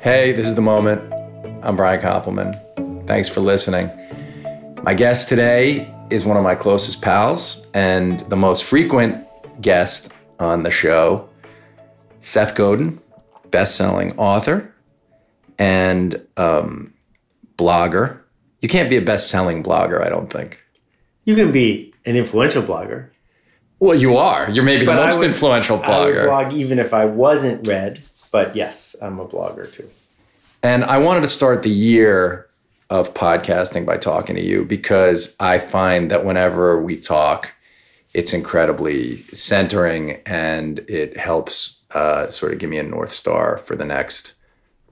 Hey, this is the moment. I'm Brian Koppelman. Thanks for listening. My guest today is one of my closest pals and the most frequent guest on the show, Seth Godin, best-selling author and um, blogger. You can't be a best-selling blogger, I don't think. You can be an influential blogger. Well, you are. You're maybe the But I most would- influential blogger. I would blog even if I wasn't read, but yes, I'm a blogger too. And I wanted to start the year of podcasting by talking to you because I find that whenever we talk, it's incredibly centering and it helps uh, sort of give me a North Star for the next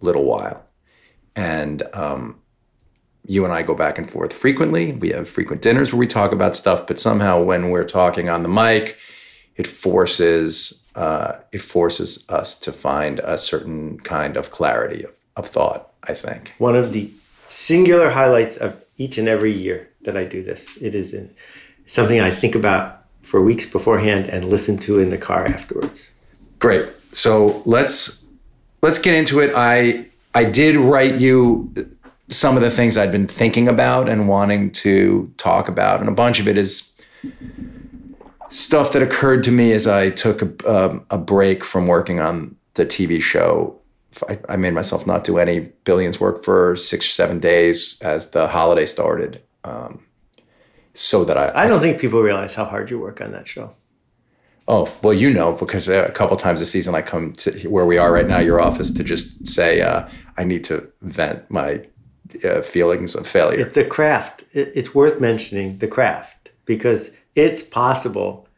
little while. And um, you and I go back and forth frequently. We have frequent dinners where we talk about stuff, but somehow when we're talking on the mic, it forces uh, it forces us to find a certain kind of clarity of, of thought. I think. One of the singular highlights of each and every year that I do this. It is in, something I think about for weeks beforehand and listen to in the car afterwards. Great. So let's let's get into it. I I did write you some of the things I'd been thinking about and wanting to talk about, and a bunch of it is stuff that occurred to me as I took a, um, a break from working on the TV show. I, I made myself not do any billions work for six or seven days as the holiday started, um, so that I, I don't think people realize how hard you work on that show. Oh, well, you know, because a couple times a season I come to where we are right now, your office, to just say, uh, I need to vent my uh, feelings of failure. The craft, it, it's worth mentioning the craft because it's possible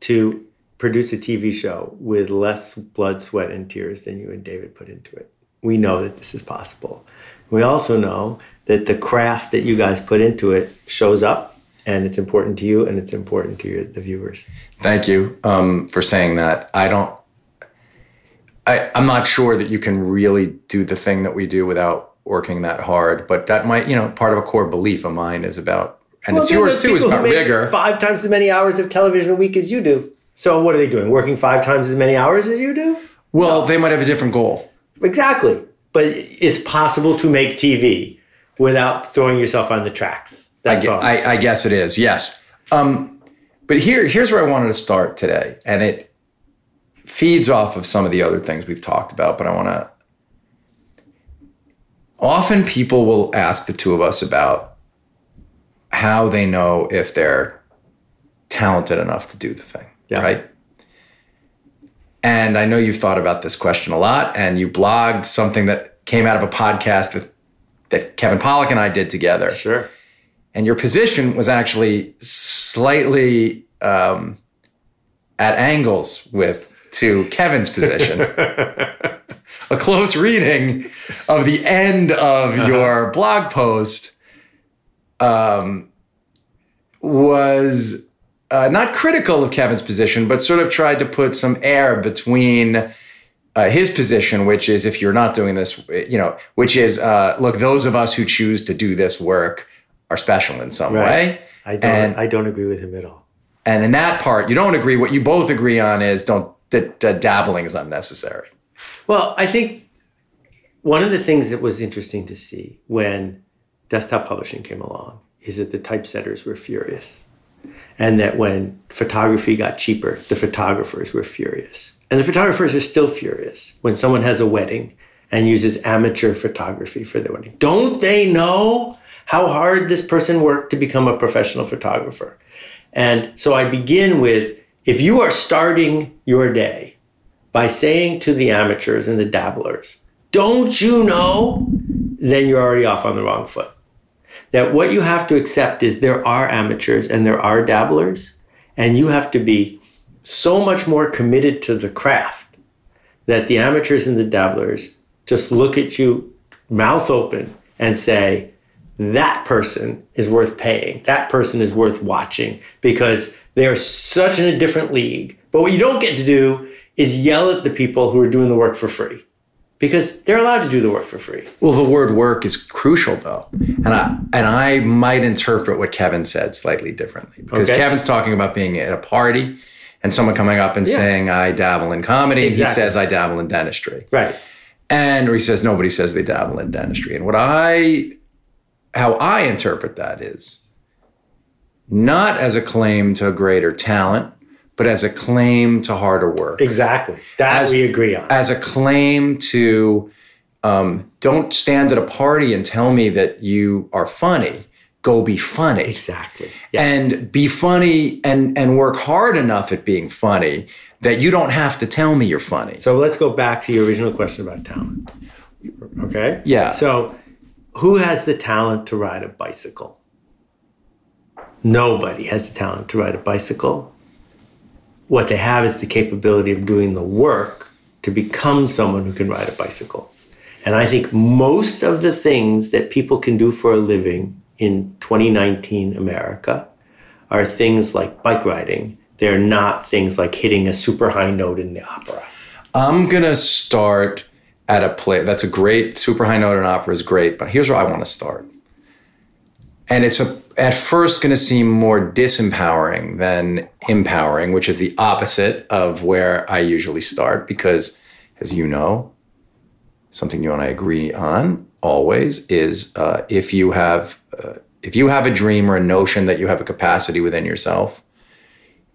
to produce a TV show with less blood, sweat, and tears than you and David put into it. We know that this is possible. We also know that the craft that you guys put into it shows up and it's important to you and it's important to your, the viewers. Thank you um, for saying that. I don't, I, I'm not sure that you can really do the thing that we do without working that hard, but that might, you know, part of a core belief of mine is about, and it's yours too, is people who about rigor. Five times as many hours of television a week as you do. So what are they doing? Working five times as many hours as you do? Well, they might have a different goal. Exactly. But it's possible to make TV without throwing yourself on the tracks. I, That's gue- all. I, I guess it is, yes. Um, but here, here's where I wanted to start today, and it feeds off of some of the other things we've talked about. But I want to. Often, people will ask the two of us about how they know if they're talented enough to do the thing, Yeah. right? And I know you've thought about this question a lot, and you blogged something that came out of a podcast with that Kevin Pollak and I did together sure. and your position was actually slightly um, at angles with to Kevin's position. a close reading of the end of your blog post um, was uh, not critical of Kevin's position, but sort of tried to put some air between uh, his position, which is if you're not doing this, you know, which is uh, look, those of us who choose to do this work are special in some Right. way. I don't. And- I don't agree with him at all. And in that part, you don't agree. What you both agree on is don't that, dabbling is unnecessary. Well, I think one of the things that was interesting to see when desktop publishing came along is that the typesetters were furious. And that when photography got cheaper, the photographers were furious. And the photographers are still furious when someone has a wedding and uses amateur photography for their wedding. Don't they know how hard this person worked to become a professional photographer? And so I begin with if you are starting your day by saying to the amateurs and the dabblers, don't you know? Then you're already off on the wrong foot. That what you have to accept is there are amateurs and there are dabblers, and you have to be so much more committed to the craft that the amateurs and the dabblers just look at you mouth open and say, that person is worth paying. That person is worth watching because they're such in a different league. But what you don't get to do is yell at the people who are doing the work for free because they're allowed to do the work for free. Well, the word work is crucial though. And I and I might interpret what Kevin said slightly differently. Because Okay. Kevin's talking about being at a party and someone coming up and Yeah. saying I dabble in comedy and he says I dabble in dentistry. Right. And he says nobody says they dabble in dentistry. And what I, how I interpret that is not as a claim to a greater talent, but as a claim to harder work. Exactly. That As- we agree on. As a claim to um, don't stand at a party and tell me that you are funny. Go be funny. exactly. Yes. and be funny and and work hard enough at being funny that you don't have to tell me you're funny. So let's go back to your original question about talent. Okay? Yeah. So who has the talent to ride a bicycle? Nobody has the talent to ride a bicycle. What they have is the capability of doing the work to become someone who can ride a bicycle. And I think most of the things that people can do for a living in 2019 America are things like bike riding. They're not things like hitting a super high note in the opera. I'm gonna start at a play. That's a great super high note in opera is great, but here's where I want to start. And it's a at first going to seem more disempowering than empowering, which is the opposite of where I usually start because, as you know, something you and I agree on always is uh, if you have uh, if you have a dream or a notion that you have a capacity within yourself,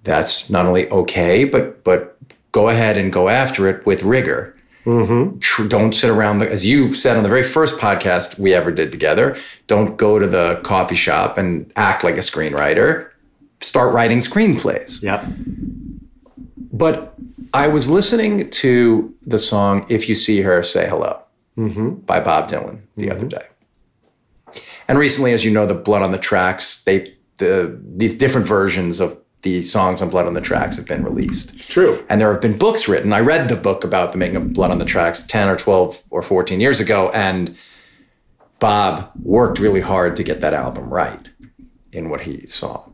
that's not only okay, but but go ahead and go after it with rigor. Mm-hmm. Tr- Don't sit around, the, as you said on the very first podcast we ever did together. Don't go to the coffee shop and act like a screenwriter. Start writing screenplays. Yep. But I was listening to the song "If You See Her, Say Hello" mm-hmm. by Bob Dylan the other mm-hmm. day. And recently, as you know, the Blood on the Tracks, they the these different versions of the songs on Blood on the Tracks have been released. It's true. And there have been books written. I read the book about the making of Blood on the Tracks 10 or 12 or 14 years ago. And Bob worked really hard to get that album right in what he saw.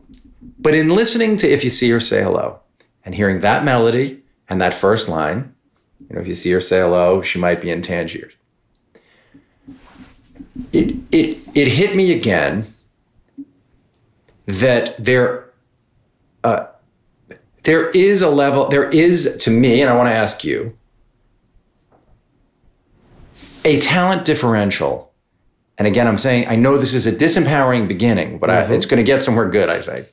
But in listening to If You See Her Say Hello and hearing that melody and that first line, you know, if you see her say hello, she might be in Tangiers. It it it hit me again that there uh, there is a level, there is to me, and I want to ask you, a talent differential. And again, I'm saying, I know this is a disempowering beginning, but I, it's going to get somewhere good, I think.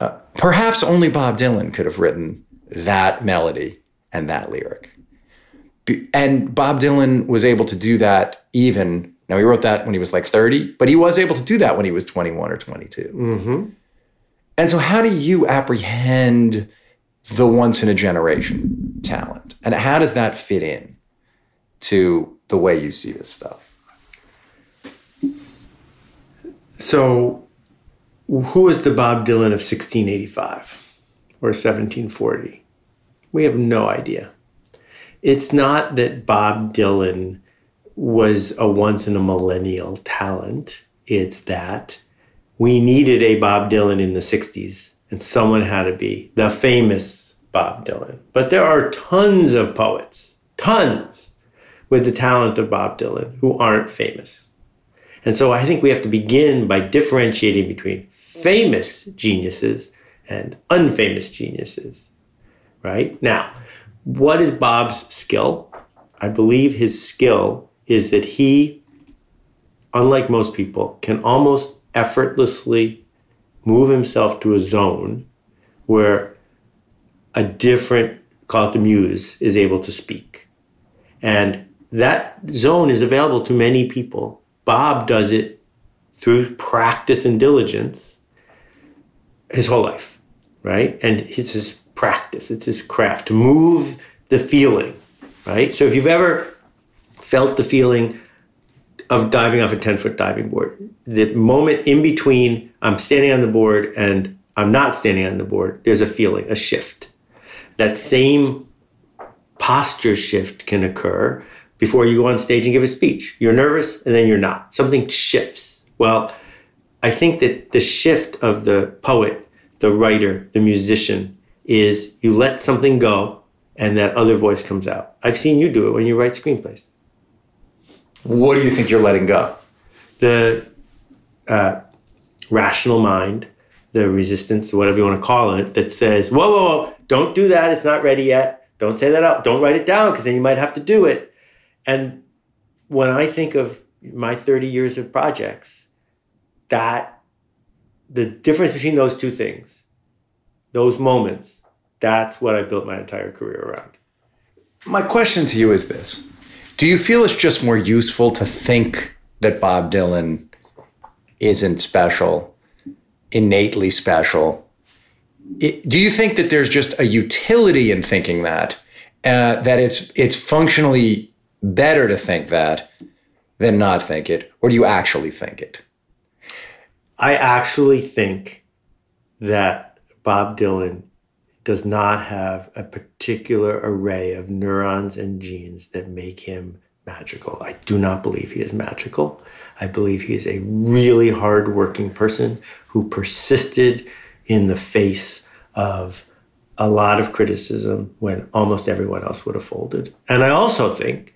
Uh, perhaps only Bob Dylan could have written that melody and that lyric. And Bob Dylan was able to do that even, now he wrote that when he was like 30, but he was able to do that when he was 21 or 22. Mm-hmm. And so, how do you apprehend the once in a generation talent? And how does that fit in to the way you see this stuff? So, who is the Bob Dylan of 1685 or 1740? We have no idea. It's not that Bob Dylan was a once in a millennial talent, it's that we needed a Bob Dylan in the 60s, and someone had to be the famous Bob Dylan. But there are tons of poets, tons, with the talent of Bob Dylan who aren't famous. And so I think we have to begin by differentiating between famous geniuses and unfamous geniuses. Right? Now, what is Bob's skill? I believe his skill is that he, unlike most people, can almost effortlessly move himself to a zone where a different, call it the muse, is able to speak. And that zone is available to many people. Bob does it through practice and diligence his whole life, right? And it's his practice, it's his craft to move the feeling, right? So if you've ever felt the feeling of diving off a 10 foot diving board, the moment in between I'm standing on the board and I'm not standing on the board, there's a feeling, a shift. That same posture shift can occur before you go on stage and give a speech. You're nervous and then you're not. Something shifts. Well, I think that the shift of the poet, the writer, the musician is you let something go and that other voice comes out. I've seen you do it when you write screenplays. What do you think you're letting go? The uh, rational mind, the resistance, whatever you want to call it, that says, whoa, whoa, whoa, don't do that. It's not ready yet. Don't say that out. Don't write it down because then you might have to do it. And when I think of my 30 years of projects, that the difference between those two things, those moments, that's what I built my entire career around. My question to you is this Do you feel it's just more useful to think that Bob Dylan isn't special, innately special? It, do you think that there's just a utility in thinking that, uh, that it's it's functionally better to think that than not think it, or do you actually think it? I actually think that Bob Dylan does not have a particular array of neurons and genes that make him magical. I do not believe he is magical. I believe he is a really hardworking person who persisted in the face of a lot of criticism when almost everyone else would have folded. And I also think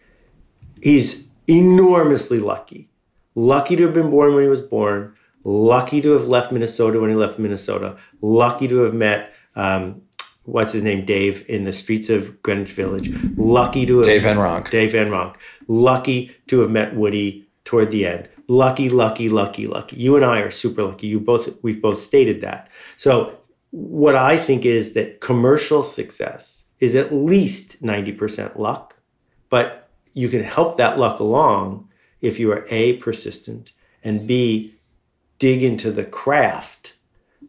he's enormously lucky. Lucky to have been born when he was born, lucky to have left Minnesota when he left Minnesota, lucky to have met um, what's his name, Dave, in the streets of Greenwich Village. Lucky to have Dave Van Ronk. Dave Van Ronk. Lucky to have met Woody toward the end. Lucky, lucky, lucky, lucky. You and I are super lucky. You both we've both stated that. So what I think is that commercial success is at least 90% luck, but you can help that luck along if you are A, persistent, and B, dig into the craft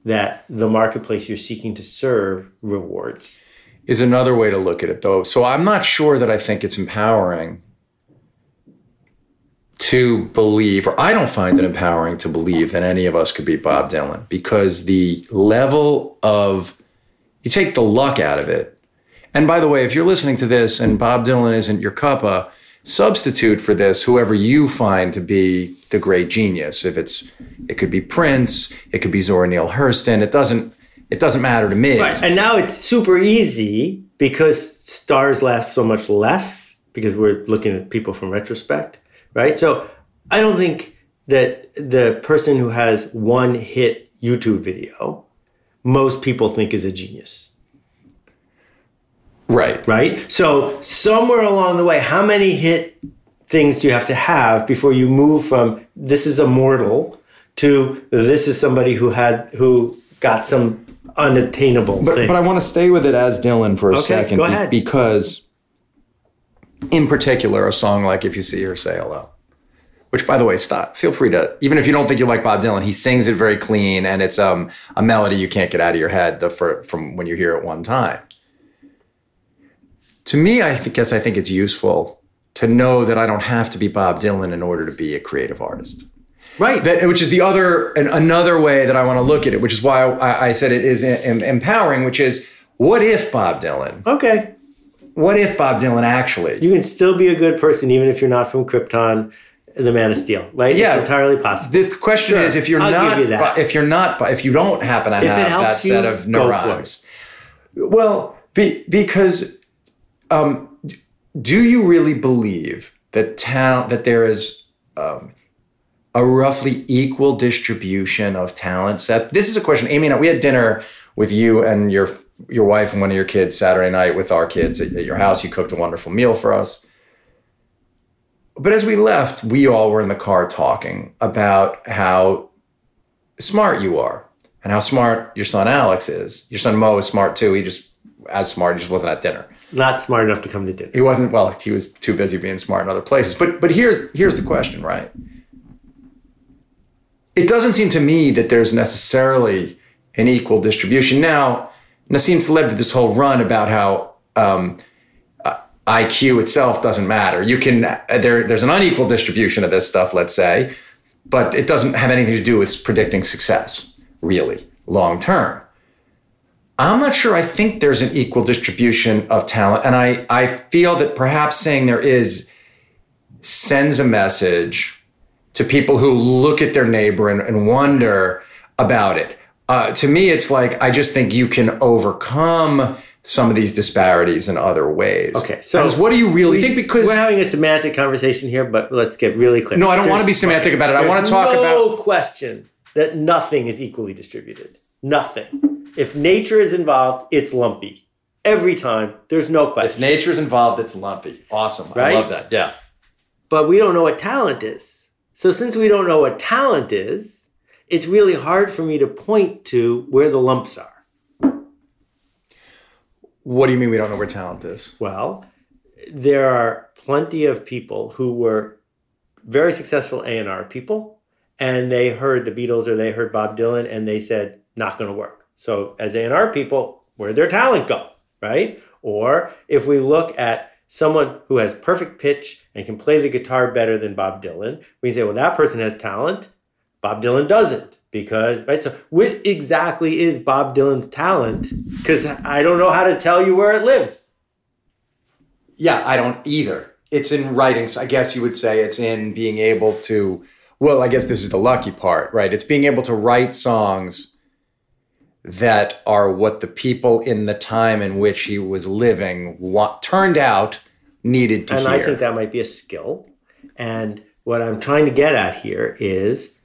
that the marketplace you're seeking to serve rewards. Is another way to look at it, though. So I'm not sure that I think it's empowering to believe, or I don't find it empowering to believe that any of us could be Bob Dylan because the level of, you take the luck out of it. And by the way, if you're listening to this and Bob Dylan isn't your cuppa, substitute for this whoever you find to be the great genius. If it's, it could be Prince, it could be Zora Neale Hurston. It doesn't, it doesn't matter to me. Right. And now it's super easy because stars last so much less because we're looking at people from retrospect, right? So I don't think that the person who has one hit YouTube video, most people think is a genius. Right. Right. So somewhere along the way, how many hit things do you have to have before you move from this is a mortal to this is somebody who had who got some unattainable But, thing? but I want to stay with it as Dylan for a Okay, second go ahead. because, in particular, a song like "If You See Her, Say Hello," which, by the way, stop. Feel free to, even if you don't think you like Bob Dylan, he sings it very clean, and it's um, a melody you can't get out of your head the, for, from when you hear it one time. To me, I guess I think it's useful to know that I don't have to be Bob Dylan in order to be a creative artist right. that which is the other an, another way that I want to look at it, which is why I, I said it is em- empowering. Which is, what if Bob Dylan? okay. What if Bob Dylan actually? You can still be a good person even if you're not from Krypton, the Man of Steel, right? Yeah. It's entirely possible. the question Sure, is, if you're I'll not, you if you're not, if you don't happen to it have that set you, of neurons, well, be, because um, do you really believe that talent that there is um, a roughly equal distribution of talent? This is a question, Amy. And I- we had dinner with you and your your wife and one of your kids Saturday night with our kids at, at your house. You cooked a wonderful meal for us. But as we left, we all were in the car talking about how smart you are and how smart your son Alex is. Your son Mo is smart too. He just as smart, he just wasn't at dinner. Not smart enough to come to dinner. He wasn't well, he was too busy being smart in other places. But but here's here's the question, right? It doesn't seem to me that there's necessarily an equal distribution. Now, Nassim Taleb did this whole run about how um, IQ itself doesn't matter. You can uh, there there's an unequal distribution of this stuff, let's say, but it doesn't have anything to do with predicting success, really, long term. I'm not sure. I think there's an equal distribution of talent. And I, I feel that perhaps saying there is sends a message to people who look at their neighbor and, and wonder about it. Uh, to me, it's like I just think you can overcome some of these disparities in other ways. Okay, so what do you really think? Because We're having a semantic conversation here, but let's get really clear. no, I don't want to be semantic about it. I want to talk no about no question that nothing is equally distributed. Nothing. If nature is involved, it's lumpy. every time. There's no question. If nature is involved, it's lumpy. Awesome. Right? I love that. Yeah. but we don't know what talent is. So since we don't know what talent is, it's really hard for me to point to where the lumps are. What do you mean we don't know where talent is? Well, there are plenty of people who were very successful A&R people and they heard the Beatles or they heard Bob Dylan and they said not going to work. So as A&R people, where'd their talent go, right? Or if we look at someone who has perfect pitch and can play the guitar better than Bob Dylan, we can say, well, that person has talent. Bob Dylan doesn't because right. So what exactly is Bob Dylan's talent? Because I don't know how to tell you where it lives. Yeah, I don't either. It's in writing. So I guess you would say it's in being able to, well, I guess this is the lucky part, right? It's being able to write songs that are what the people in the time in which he was living want, turned out needed to and hear. I think that might be a skill. And what I'm trying to get at here is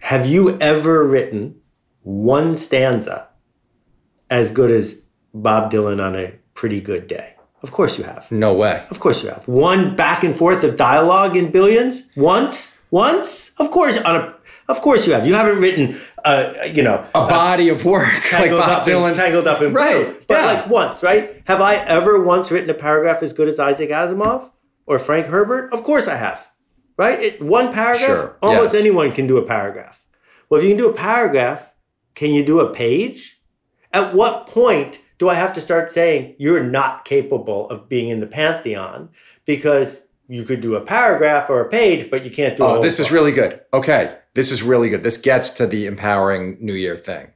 have you ever written one stanza as good as Bob Dylan on a pretty good day? Of course you have. no way. Of course you have. One back and forth of dialogue in billions? Once? Once? Of course on a of course you have. You haven't written uh, you know, A body of work like Bob Dylan's. tangled up in Right, blue. But yeah. like once, right? Have I ever once written a paragraph as good as Isaac Asimov or Frank Herbert? Of course I have. Right? It, one paragraph, Sure, almost yes. anyone can do a paragraph. Well, if you can do a paragraph, can you do a page? At what point do I have to start saying you're not capable of being in the pantheon because you could do a paragraph or a page, but you can't do. a Oh, this is really good. Okay. This is really good. This gets to the empowering New Year thing.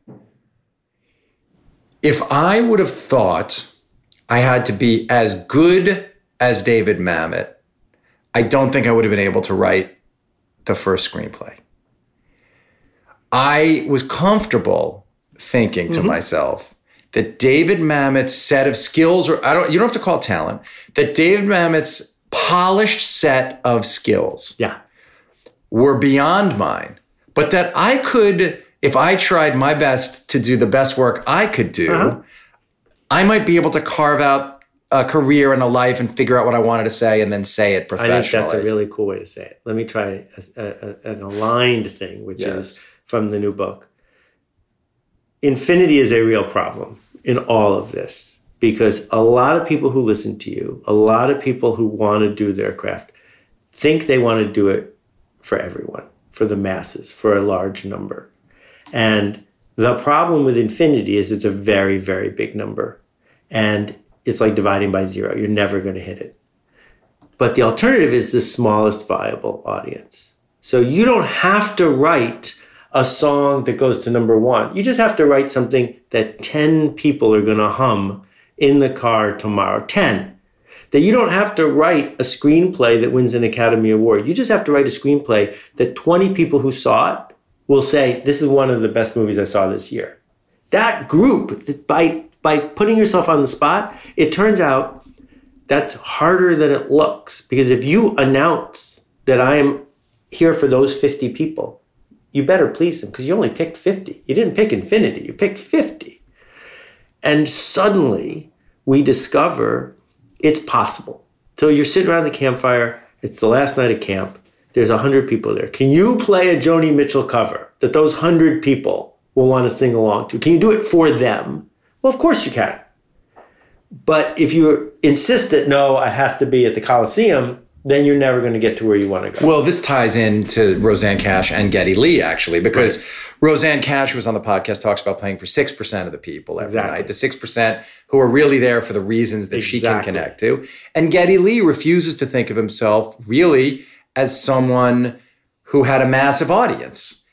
If I would have thought I had to be as good as David Mamet, I don't think I would have been able to write the first screenplay. I was comfortable thinking to mm-hmm. myself that David Mamet's set of skills, or I don't, you don't have to call it talent, that David Mamet's polished set of skills yeah. Were beyond mine, but that I could, if I tried my best to do the best work I could do, Uh-huh. I might be able to carve out a career and a life and figure out what I wanted to say and then say it I professionally. think that's a really cool way to say it. Let me try a, a, a- an aligned thing, which Yes. is from the new book. Infinity is a real problem in all of this because a lot of people who listen to you, a lot of people who want to do their craft, think they want to do it for everyone, for the masses, for a large number. And the problem with infinity is it's a very, very big number. And it's like dividing by zero. You're never going to hit it. But the alternative is the smallest viable audience. So you don't have to write a song that goes to number one. You just have to write something that 10 people are going to hum in the car tomorrow. 10. That you don't have to write a screenplay that wins an Academy Award. You just have to write a screenplay that 20 people who saw it will say, This is one of the best movies I saw this year. That group, by, by putting yourself on the spot, it turns out that's harder than it looks. Because if you announce that I am here for those 50 people, you better please them because you only picked 50. You didn't pick infinity, you picked 50. And suddenly we discover it's possible. So you're sitting around the campfire, it's the last night of camp, there's 100 people there. Can you play a Joni Mitchell cover that those 100 people will want to sing along to? Can you do it for them? Well, of course you can. But if you insist that no, it has to be at the Coliseum, then you're never going to get to where you want to go. Well, this ties into Rosanne Cash and Geddy Lee, actually, because Rosanne Cash was on the podcast, talks about playing for 6% of the people every Exactly. night, the 6% who are really there for the reasons that she can connect to. And Geddy Lee refuses to think of himself really as someone who had a massive audience,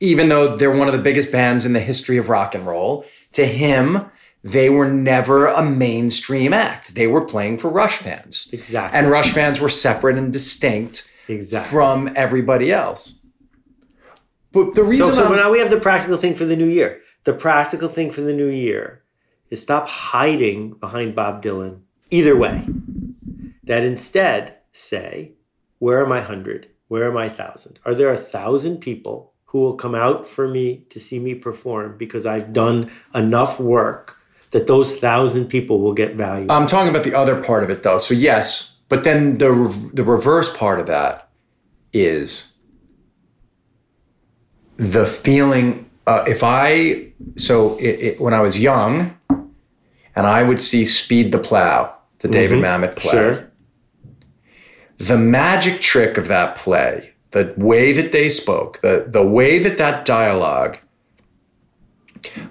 even though they're one of the biggest bands in the history of rock and roll. To him, they were never a mainstream act. They were playing for Rush fans. Exactly. And Rush fans were separate and distinct Exactly. from everybody else. But the reason so I'm- now we have the practical thing for the new year. The practical thing for the new year is stop hiding behind Bob Dylan either way. That instead say, where are my hundred? Where are my thousand? Are there a thousand people who will come out for me to see me perform because I've done enough work that those thousand people will get value. I'm talking about the other part of it though. So yes, but then the the reverse part of that is the feeling. Uh, if I so it, it, when I was young, and I would see Speed the Plow, the David Mamet play. Sure. The magic trick of that play, the way that they spoke, the the way that that dialogue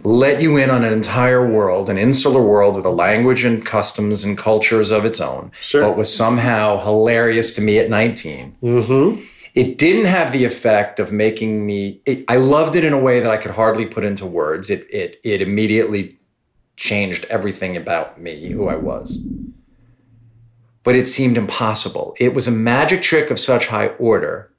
let you in on an entire world, an insular world with a language and customs and cultures of its own, Sure. but was somehow hilarious to me at 19. Mm-hmm. It didn't have the effect of making me. It, I loved it in a way that I could hardly put into words. It it it immediately changed everything about me, who I was. But it seemed impossible. It was a magic trick of such high order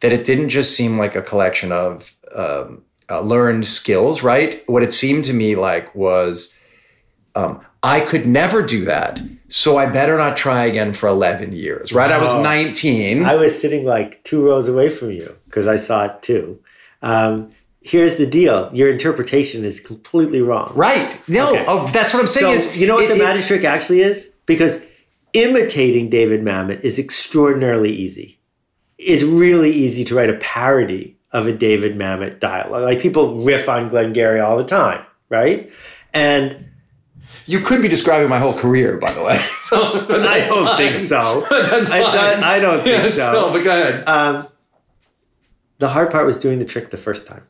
that it didn't just seem like a collection of um, uh, learned skills, right? What it seemed to me like was um, I could never do that. So I better not try again for 11 years, right? I was 19. I was sitting like two rows away from you because I saw it too. Um, here's the deal: your interpretation is completely wrong. right. No, Okay. oh, that's what I'm saying So is you know what it- the it- magic trick actually is? Because imitating David Mamet is extraordinarily easy. It's really easy to write a parody of a David Mamet dialogue. Like people riff on Glengarry all the time, right? And You could be describing my whole career, by the way. So I don't think so. That's fine. done- I don't think Yeah, so. still, but go ahead. Um, the hard part was doing the trick the first time.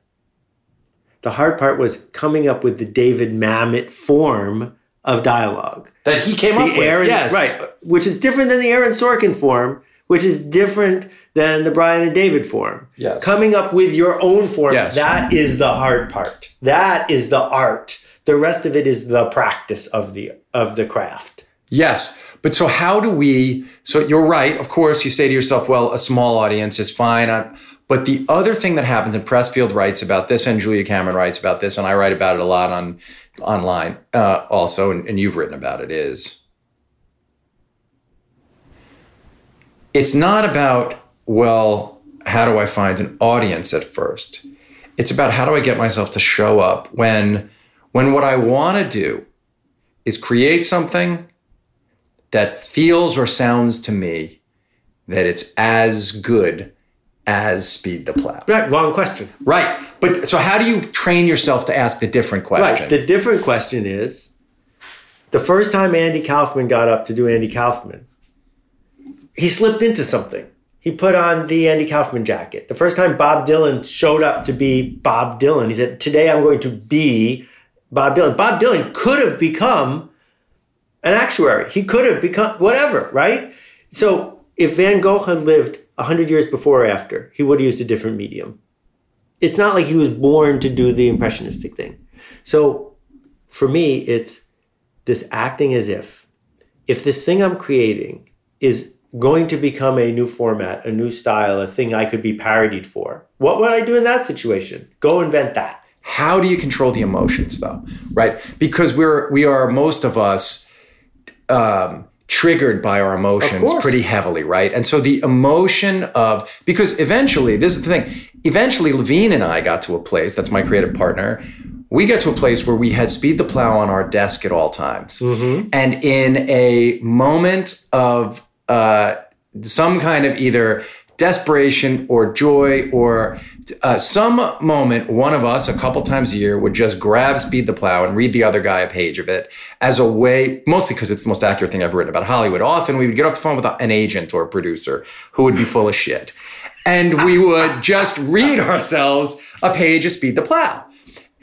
The hard part was coming up with the David Mamet form of dialogue. That he came up The with. Aaron, yes. right, which is different than the Aaron Sorkin form, which is different than the Brian and David form. Yes. Coming up with your own form, Yes. that is the hard part. That is the art. The rest of it is the practice of the of the craft. Yes. But so how do we so you're right, of course, you say to yourself, well, a small audience is fine. I- but the other thing that happens, and Pressfield writes about this, and Julia Cameron writes about this, and I write about it a lot on online uh, also, and, and you've written about it, is it's not about, well, how do I find an audience at first? It's about how do I get myself to show up when when what I want to do is create something that feels or sounds to me that it's as good as Speed the Plow. Right, wrong question. Right. But so how do you train yourself to ask the different question? Right. The different question is the first time Andy Kaufman got up to do Andy Kaufman, he slipped into something. He put on the Andy Kaufman jacket. The first time Bob Dylan showed up to be Bob Dylan, he said, Today I'm going to be Bob Dylan. Bob Dylan could have become an actuary. He could have become whatever, right? So if Van Gogh had lived 100 years before or after, he would have used a different medium. It's not like he was born to do the impressionistic thing. So for me, it's this acting as if, if this thing I'm creating is going to become a new format, a new style, a thing I could be parodied for, what would I do in that situation? Go invent that. how do you control the emotions though? Right? Because we're we are most of us um triggered by our emotions pretty heavily, right? And so the emotion of because eventually, this is the thing, eventually Levien and I got to a place, that's my creative partner. We got to a place where we had speed the plow on our desk at all times. And in a moment of uh, some kind of either desperation or joy or uh, some moment, one of us a couple times a year would just grab Speed the Plow and read the other guy a page of it as a way, mostly because it's the most accurate thing I've written about Hollywood. Often we would get off the phone with an agent or a producer who would be full of shit. And we would just read ourselves a page of Speed the Plow.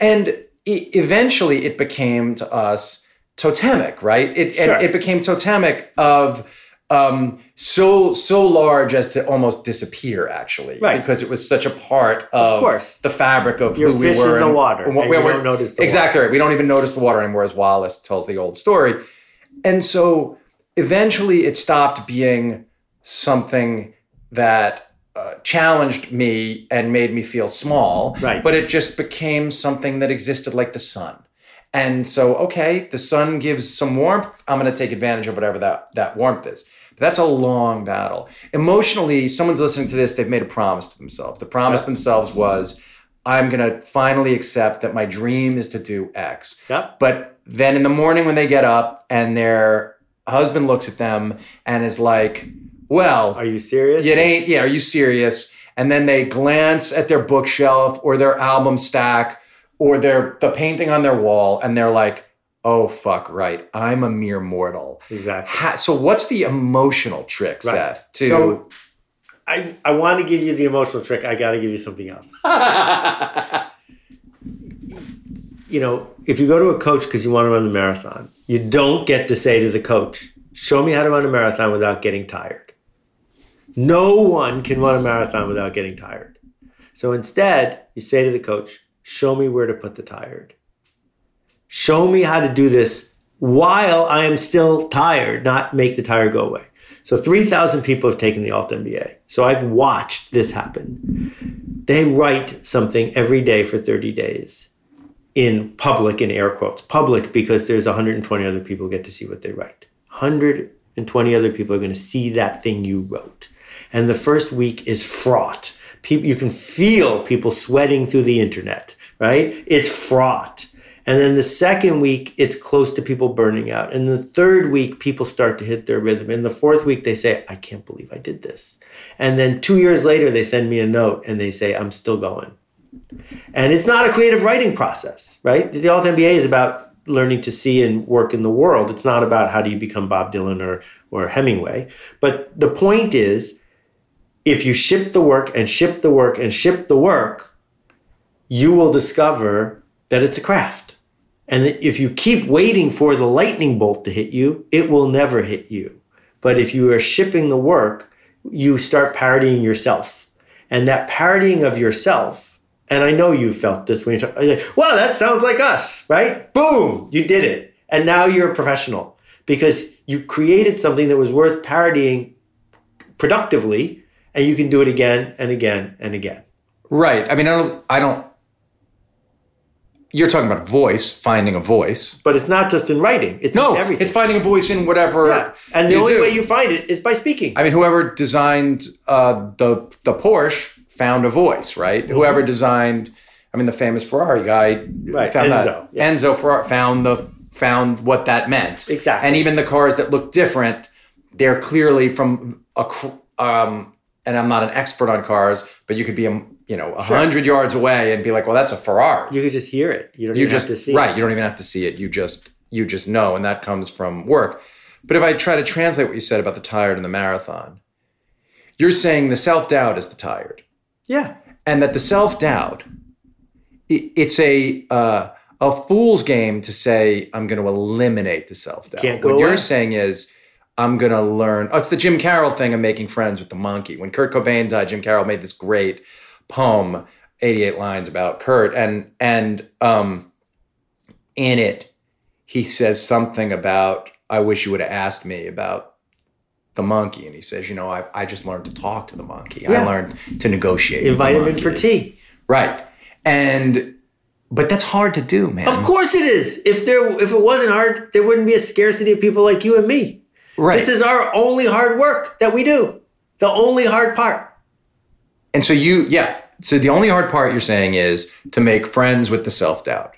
And e- eventually it became to us totemic, right? It, Sure. and it became totemic of um, so so large as to almost disappear, actually, Right. Because it was such a part of, course. the fabric of You're who we were. in the water, and and we don't notice the exactly right. We don't even notice the water anymore, as Wallace tells the old story. And so eventually, it stopped being something that. Uh, challenged me and made me feel small, Right. but it just became something that existed like the sun. And so, okay, the sun gives some warmth. I'm going to take advantage of whatever that, that warmth is. That's a long battle. Emotionally, someone's listening to this, they've made a promise to themselves. The promise Yeah. themselves was, I'm gonna finally accept that my dream is to do X. Yep. But then in the morning when they get up and their husband looks at them and is like, "Well, Are you serious? it ain't. Yeah, are you serious?" And then they glance at their bookshelf or their album stack or their the painting on their wall, and they're like, "Oh fuck, right. I'm a mere mortal." Exactly. Ha- so what's the emotional trick, Right. Seth? To So I, I want to give you the emotional trick. I got to give you something else. You know, if you go to a coach because you want to run the marathon, you don't get to say to the coach, Show me how to run a marathon without getting tired. No one can run a marathon without getting tired. So instead, you say to the coach, Show me where to put the tired. Show me how to do this while I am still tired, not make the tire go away. So 3,000 people have taken the Alt MBA. So I've watched this happen. They write something every day for 30 days in public, in air quotes, public because there's 120 other people get to see what they write. 120 other people are going to see that thing you wrote. And the first week is fraught. People, you can feel people sweating through the internet, right? It's fraught. And then the second week, it's close to people burning out. And the third week, people start to hit their rhythm. And the fourth week, they say, I can't believe I did this. And then two years later, they send me a note and they say, I'm still going. And it's not a creative writing process, right? The Alt MBA is about learning to see and work in the world. It's not about how do you become Bob Dylan or, or Hemingway. But the point is, if you ship the work and ship the work and ship the work, you will discover that it's a craft. And if you keep waiting for the lightning bolt to hit you, it will never hit you. But if you are shipping the work, you start parodying yourself. And that parodying of yourself, and I know you felt this when you talk, like, wow, that sounds like us, right? Boom, you did it. And now you're a professional because you created something that was worth parodying productively, and you can do it again and again and again. right. I mean, I don't. I don't. You're talking about voice, finding a voice. But it's not just in writing, it's No, in everything. it's finding a voice in whatever. Yeah. And the only do. way you find it is by speaking. I mean, whoever designed uh, the the Porsche found a voice, right? Whoever designed, I mean, the famous Ferrari guy Right, found Enzo, that. yeah. Enzo Ferrari found the found what that meant. Exactly. And even the cars that look different, they're clearly from a. Um, and I'm not an expert on cars, but you could be, um, you know, a Sure. hundred yards away and be like, "Well, that's a Ferrari." you could just hear it. You don't you just have to see right it. Right. You don't even have to see it you just you just know and that comes from work but if i try to translate what you said about the tired and the marathon you're saying the self-doubt is the tired Yeah. and that the self-doubt i- it's a uh, a fool's game to say i'm going to eliminate the self-doubt Can't go what away. you're saying is i'm going to learn oh, it's the jim carroll thing of making friends with the monkey when kurt cobain died jim carroll made this great poem 88 lines about kurt and and um in it he says something about i wish you would have asked me about the monkey and he says you know i, I just learned to talk to the monkey i learned to negotiate Invite him in for tea. right and but that's hard to do man Of course it is. If there if it wasn't hard, there wouldn't be a scarcity of people like you and me. right This is our only hard work that we do. The only hard part. And so you yeah so the only hard part you're saying is to make friends with the self-doubt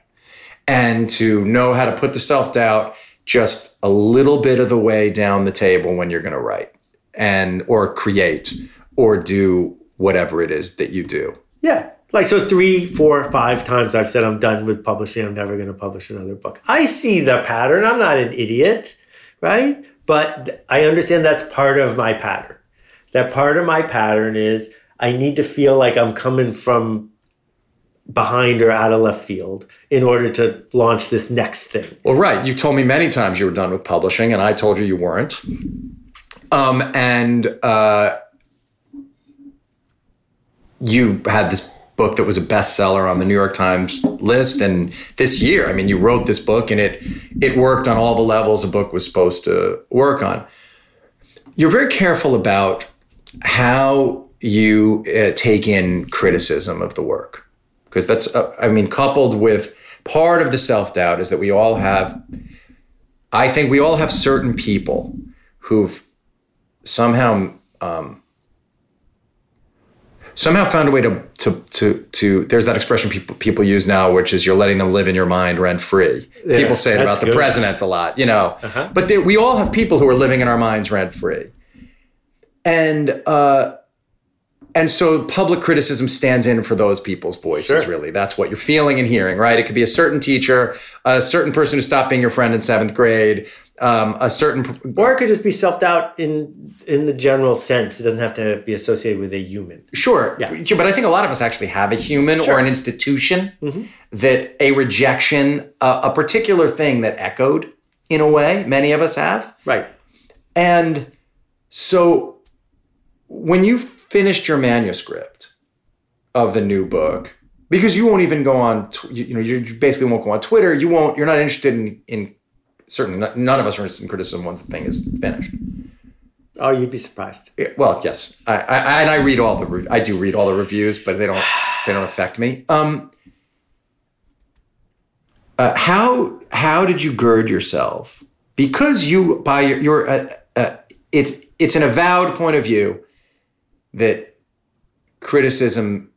and to know how to put the self-doubt just a little bit of the way down the table when you're going to write and or create or do whatever it is that you do Yeah. Like so three, four, five times I've said I'm done with publishing. I'm never going to publish another book. I see the pattern. I'm not an idiot, right? But I understand that's part of my pattern. That part of my pattern is I need to feel like I'm coming from behind or out of left field in order to launch this next thing. Well, right. You've told me many times you were done with publishing, and I told you you weren't. Um, and uh, you had this book that was a bestseller on the New York Times list, and this year, I mean, you wrote this book, and it it worked on all the levels a book was supposed to work on. You're very careful about how you uh, take in criticism of the work because that's uh, i mean coupled with part of the self-doubt is that we all have i think we all have certain people who've somehow um, somehow found a way to to to to. There's that expression people people use now, which is you're letting them live in your mind rent free. Yeah, people say it about the good. president a lot, you know. Uh-huh. But we all have people who are living in our minds rent free, and uh, and so public criticism stands in for those people's voices. Sure. Really, that's what you're feeling and hearing, right? It could be a certain teacher, a certain person who stopped being your friend in seventh grade, um, a certain Or it could just be self doubt in in the general sense. It doesn't have to be associated with a human. Sure. Yeah. But I think a lot of us actually have a human Sure. or an institution Mhm. that a rejection, a, a particular thing that echoed in a way, many of us have. Right. And so when you finished your manuscript of the new book, because you won't even go on, you, know, you basically won't go on Twitter. You won't, you're not interested in, in certainly not, none of us are interested in criticism once the thing is finished. Oh, you'd be surprised. Yeah, Well, yes, I, I and I read all the re- I do read all the reviews, but they don't they don't affect me. Um, uh, how how did you gird yourself? Because you by your, your uh, uh, it's it's an avowed point of view that criticism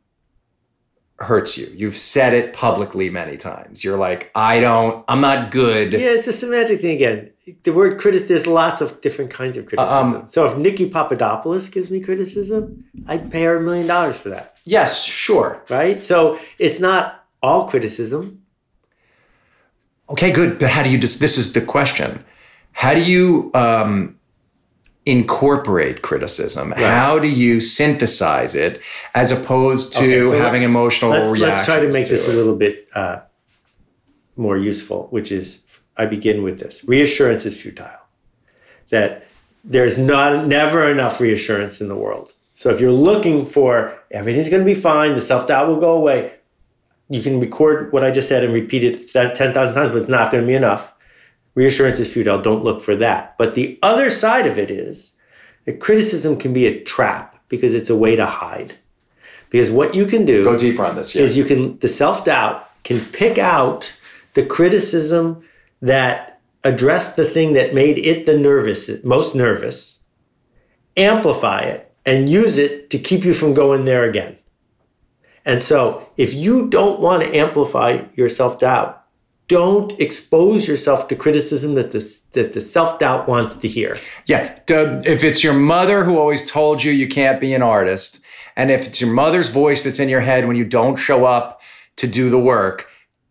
hurts you. You've said it publicly many times. You're like, I don't, I'm not good. Yeah, it's a semantic thing again. The word criticism, there's lots of different kinds of criticism. Um, so if Niki Papadopoulos gives me criticism, I'd pay her a million dollars for that, Yes, sure. right? So it's not all criticism. Okay, good. But how do you just, this is the question. How do you um, incorporate criticism? How do you synthesize it as opposed to Okay, so having emotional Let's, reactions? let's try to make this it? a little bit uh, more useful, which is I begin with this reassurance is futile. That there's not never enough reassurance in the world. So if you're looking for everything's going to be fine, the self doubt will go away, you can record what I just said and repeat it that 10,000 times, but it's not going to be enough. Reassurance is futile. Don't look for that. But the other side of it is that criticism can be a trap because it's a way to hide. Because what you can do Go deeper on this. Yeah. is you can the self-doubt can pick out the criticism that addressed the thing that made it the nervous most nervous amplify it and use it to keep you from going there again and so if you don't want to amplify your self-doubt don't expose yourself to criticism that the, that the self-doubt wants to hear Yeah. If it's your mother who always told you you can't be an artist, and if it's your mother's voice that's in your head when you don't show up to do the work,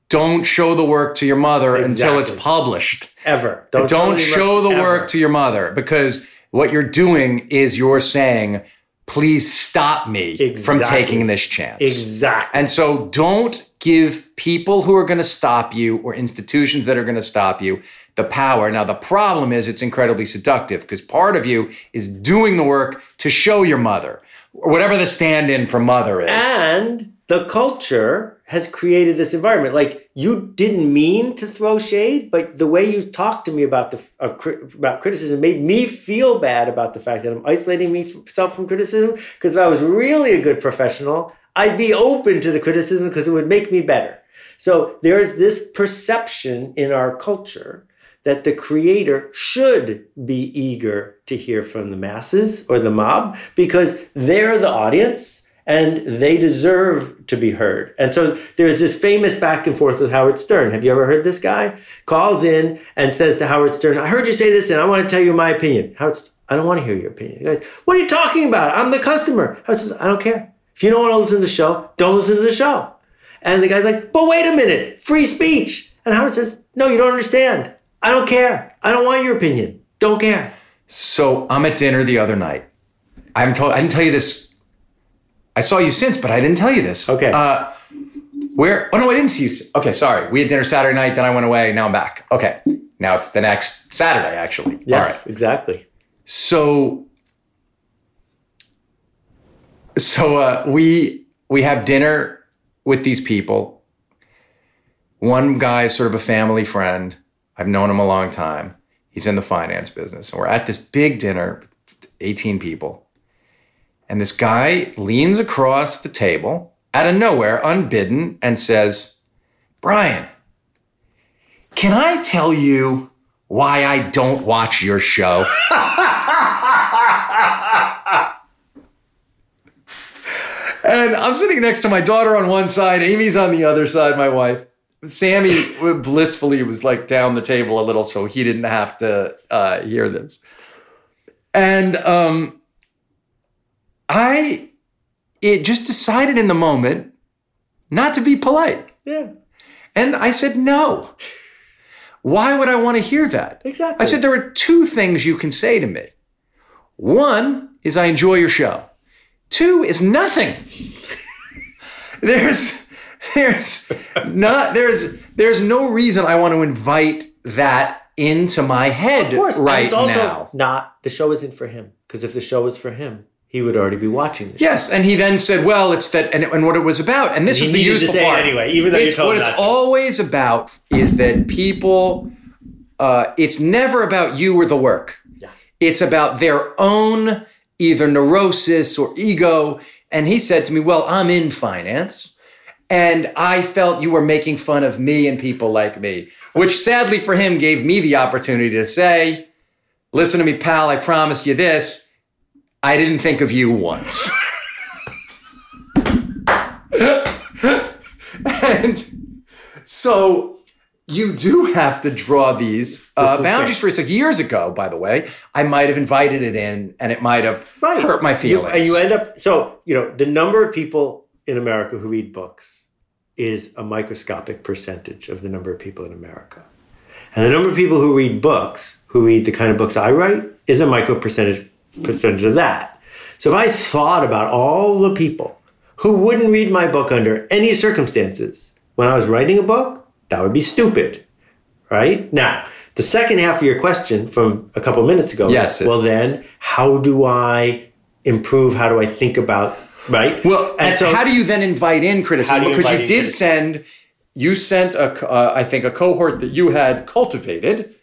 don't show the work to your mother until it's published. ever Don't, totally show the ever. work to your mother because what you're doing is you're saying, please stop me from taking this chance. exactly And so don't give people who are going to stop you or institutions that are going to stop you the power. Now, the problem is it's incredibly seductive because part of you is doing the work to show your mother or whatever the stand in for mother is. And the culture has created this environment. Like you didn't mean to throw shade, but the way you talked to me about the of, about criticism made me feel bad about the fact that I'm isolating myself from criticism. Because if I was really a good professional, I'd be open to the criticism because it would make me better. So there is this perception in our culture that the creator should be eager to hear from the masses or the mob because they're the audience and they deserve to be heard. And so there's this famous back and forth with Howard Stern. Have you ever heard this guy? Calls in and says to Howard Stern, I heard you say this and I want to tell you my opinion. Howard says, I don't want to hear your opinion. Goes, What are you talking about? I'm the customer. Howard says, I don't care. If you don't want to listen to the show, don't listen to the show. And the guy's like, But wait a minute, free speech. And Howard says, No, you don't understand. I don't care. I don't want your opinion. Don't care. So I'm at dinner the other night. I haven't told. I didn't tell you this. I saw you since, but I didn't tell you this. Okay. Uh, where? Oh no, I didn't see you. Okay, sorry. We had dinner Saturday night. Then I went away. Now I'm back. Okay. Now it's the next Saturday, actually. Yes, right. exactly. So. So uh, we we have dinner with these people. One guy is sort of a family friend. I've known him a long time. He's in the finance business. And we're at this big dinner, 18 people. And this guy leans across the table out of nowhere, unbidden, and says, Brian, can I tell you why I don't watch your show? and I'm sitting next to my daughter on one side, Amy's on the other side, my wife. Sammy blissfully was like down the table a little, so he didn't have to uh, hear this. And um, I, it just decided in the moment not to be polite. Yeah. And I said, no. Why would I want to hear that? Exactly. I said, there are two things you can say to me. One is, I enjoy your show. Two is nothing. there's, there's not, there's, there's no reason I want to invite that into my head Of course. and right it's also now. not the show isn't for him. Because if the show was for him, he would already be watching show. Yes, and he then said, "Well, it's that," and, and what it was about, and this is the useful part. anyway, even though you it's, told what it's to. always about is that people. Uh, it's never about you or the work. Yeah. It's about their own either neurosis or ego. And he said to me, "Well, I'm in finance." And I felt you were making fun of me and people like me, which sadly for him gave me the opportunity to say, Listen to me, pal, I promised you this. I didn't think of you once. and so you do have to draw these uh, boundaries for yourself. Years ago, by the way, I might have invited it in and it might have Right. hurt my You- feelings. and you end up so you know the number of people in America who read books is a microscopic percentage of the number of people in America, and the number of people who read books, who read the kind of books I write, is a micro percentage percentage of that. So if I thought about all the people who wouldn't read my book under any circumstances when I was writing a book, that would be stupid, right? Now, the second half of your question from a couple minutes ago. Yes. Well, then, how do I improve? How do I think about right? Well, and, so how do you then invite in criticism? you Because you did criticism? send, you sent a, uh, I think, a cohort that you had cultivated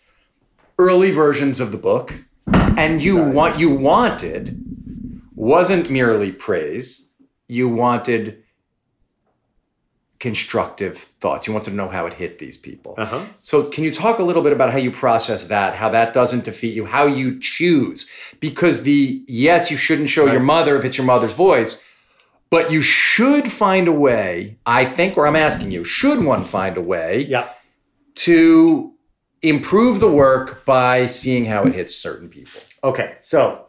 early versions of the book, and you want you wanted wasn't merely praise. You wanted constructive thoughts. You wanted to know how it hit these people. Uh-huh. So, can you talk a little bit about how you process that, how that doesn't defeat you, how you choose? Because the yes, you shouldn't show your mother if it's your mother's voice, but you should find a way, I think, or I'm asking you, should one find a way Yeah. to improve the work by seeing how it hits certain people? Okay. So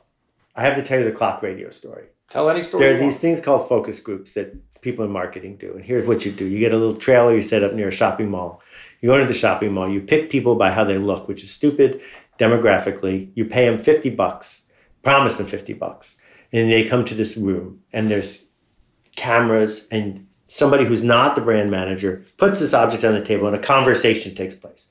I have to tell you the clock radio story. Tell any story. There are these things called focus groups that people in marketing do. And here's what you do you get a little trailer you set up near a shopping mall. You go into the shopping mall, you pick people by how they look, which is stupid demographically. You pay them 50 bucks, promise them 50 bucks. And they come to this room, and there's cameras, and somebody who's not the brand manager puts this object on the table, and a conversation takes place.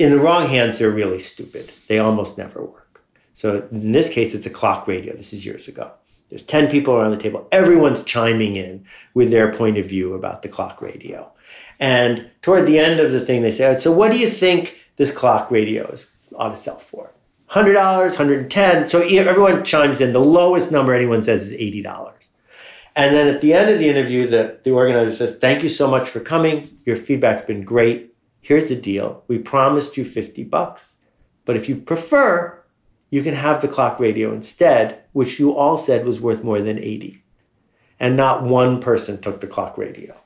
In the wrong hands, they're really stupid. They almost never work. So in this case, it's a clock radio. This is years ago. There's 10 people around the table. Everyone's chiming in with their point of view about the clock radio. And toward the end of the thing, they say, So, what do you think this clock radio is, ought to sell for? $100, $110. So everyone chimes in. The lowest number anyone says is $80. And then at the end of the interview, the, the organizer says, Thank you so much for coming. Your feedback's been great. Here's the deal. We promised you 50 bucks. But if you prefer, you can have the clock radio instead, which you all said was worth more than 80. And not one person took the clock radio.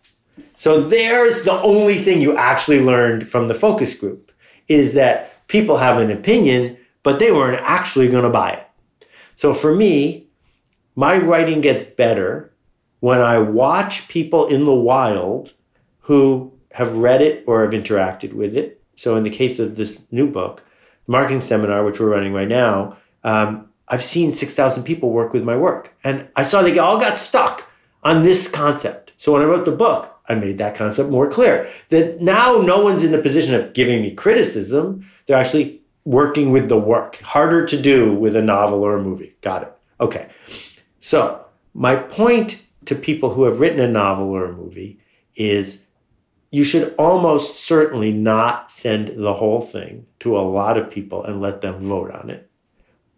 So there's the only thing you actually learned from the focus group is that people have an opinion, but they weren't actually going to buy it. So for me, my writing gets better when I watch people in the wild who have read it or have interacted with it. So in the case of this new book, the marketing seminar, which we're running right now, um, I've seen 6,000 people work with my work. And I saw they all got stuck on this concept. So when I wrote the book, I made that concept more clear. That now no one's in the position of giving me criticism. They're actually working with the work. Harder to do with a novel or a movie. Got it. Okay. So my point to people who have written a novel or a movie is you should almost certainly not send the whole thing to a lot of people and let them vote on it.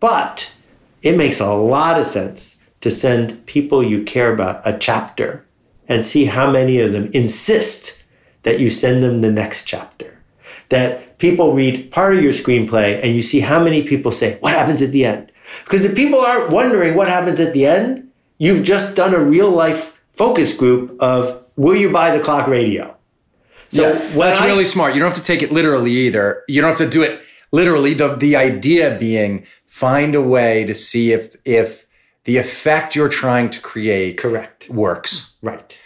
But it makes a lot of sense to send people you care about a chapter and see how many of them insist that you send them the next chapter. That people read part of your screenplay and you see how many people say, What happens at the end? Because if people aren't wondering what happens at the end, you've just done a real life focus group of will you buy the clock radio? So yeah, that's I, really smart. You don't have to take it literally either. You don't have to do it literally. The the idea being find a way to see if if the effect you're trying to create correct works. Right.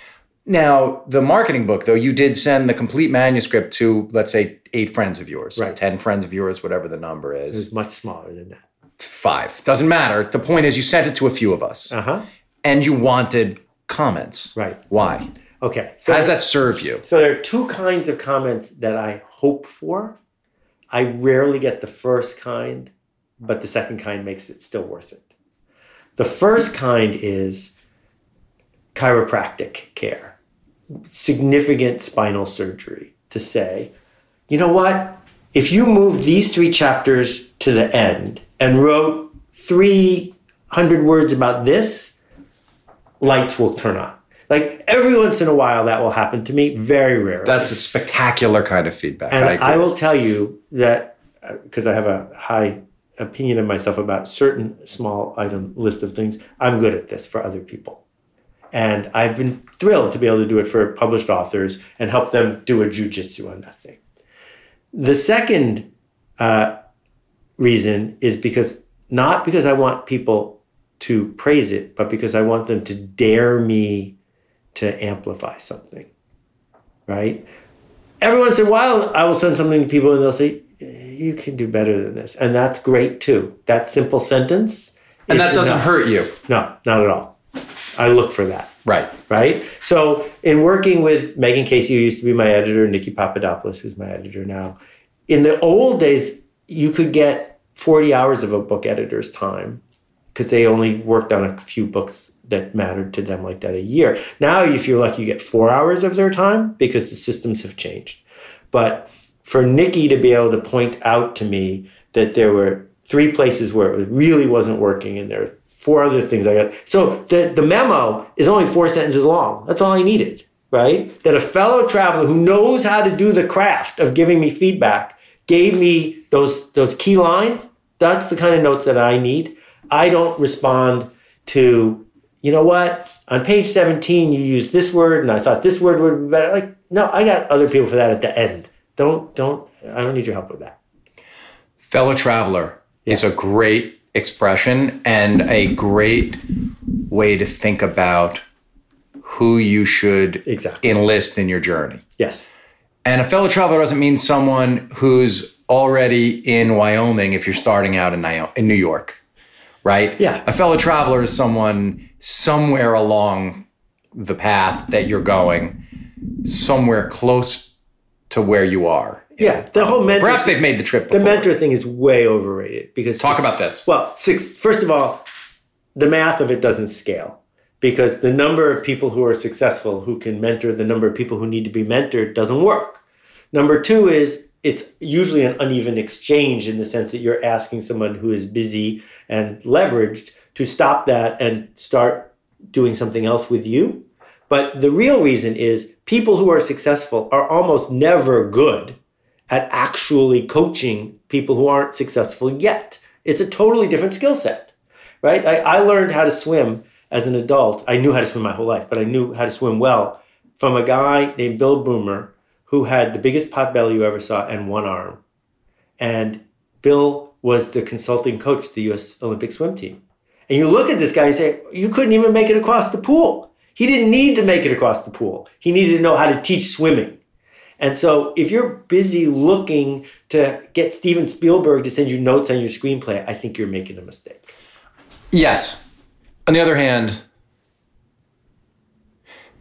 Now, the marketing book, though, you did send the complete manuscript to, let's say, eight friends of yours, right. 10 friends of yours, whatever the number is. It was much smaller than that. Five. Doesn't matter. The point is, you sent it to a few of us. Uh-huh. And you wanted comments. Right. Why? Okay. So How does that serve you? So there are two kinds of comments that I hope for. I rarely get the first kind, but the second kind makes it still worth it. The first kind is chiropractic care, significant spinal surgery to say, you know what? If you moved these three chapters to the end and wrote 300 words about this, lights will turn on. Like every once in a while, that will happen to me. Very rarely. That's a spectacular kind of feedback. And I, I will tell you that because uh, I have a high opinion of myself about certain small item list of things, I'm good at this for other people. And I've been thrilled to be able to do it for published authors and help them do a jujitsu on that thing. The second uh, reason is because not because I want people to praise it, but because I want them to dare me to amplify something. Right? Every once in a while, I will send something to people and they'll say, You can do better than this. And that's great too. That simple sentence. And that doesn't enough. hurt you. No, not at all. I look for that. Right. Right. So, in working with Megan Casey, who used to be my editor, Niki Papadopoulos, who's my editor now, in the old days, you could get 40 hours of a book editor's time because they only worked on a few books that mattered to them like that a year. Now, if you're lucky, you get four hours of their time because the systems have changed. But for Niki to be able to point out to me that there were three places where it really wasn't working and there four other things I got. So the, the memo is only four sentences long. That's all I needed, right? That a fellow traveler who knows how to do the craft of giving me feedback gave me those those key lines. That's the kind of notes that I need. I don't respond to, you know what? On page 17, you used this word and I thought this word would be better. Like, no, I got other people for that at the end. Don't, don't, I don't need your help with that. Fellow traveler yeah. is a great expression and a great way to think about who you should exactly. enlist in your journey. Yes. And a fellow traveler doesn't mean someone who's already in Wyoming if you're starting out in, in New York, right? Yeah. A fellow traveler is someone somewhere along the path that you're going, somewhere close to where you are. Yeah, the whole mentor. Perhaps they've made the trip. Before. The mentor thing is way overrated because talk six, about this. Well, six. First of all, the math of it doesn't scale because the number of people who are successful who can mentor the number of people who need to be mentored doesn't work. Number two is it's usually an uneven exchange in the sense that you're asking someone who is busy and leveraged to stop that and start doing something else with you. But the real reason is people who are successful are almost never good at actually coaching people who aren't successful yet. It's a totally different skill set, right? I, I, learned how to swim as an adult. I knew how to swim my whole life, but I knew how to swim well from a guy named Bill Boomer who had the biggest pot belly you ever saw and one arm. And Bill was the consulting coach to the US Olympic swim team. And you look at this guy and say, you couldn't even make it across the pool. He didn't need to make it across the pool. He needed to know how to teach swimming. And so if you're busy looking to get Steven Spielberg to send you notes on your screenplay, I think you're making a mistake. Yes. On the other hand,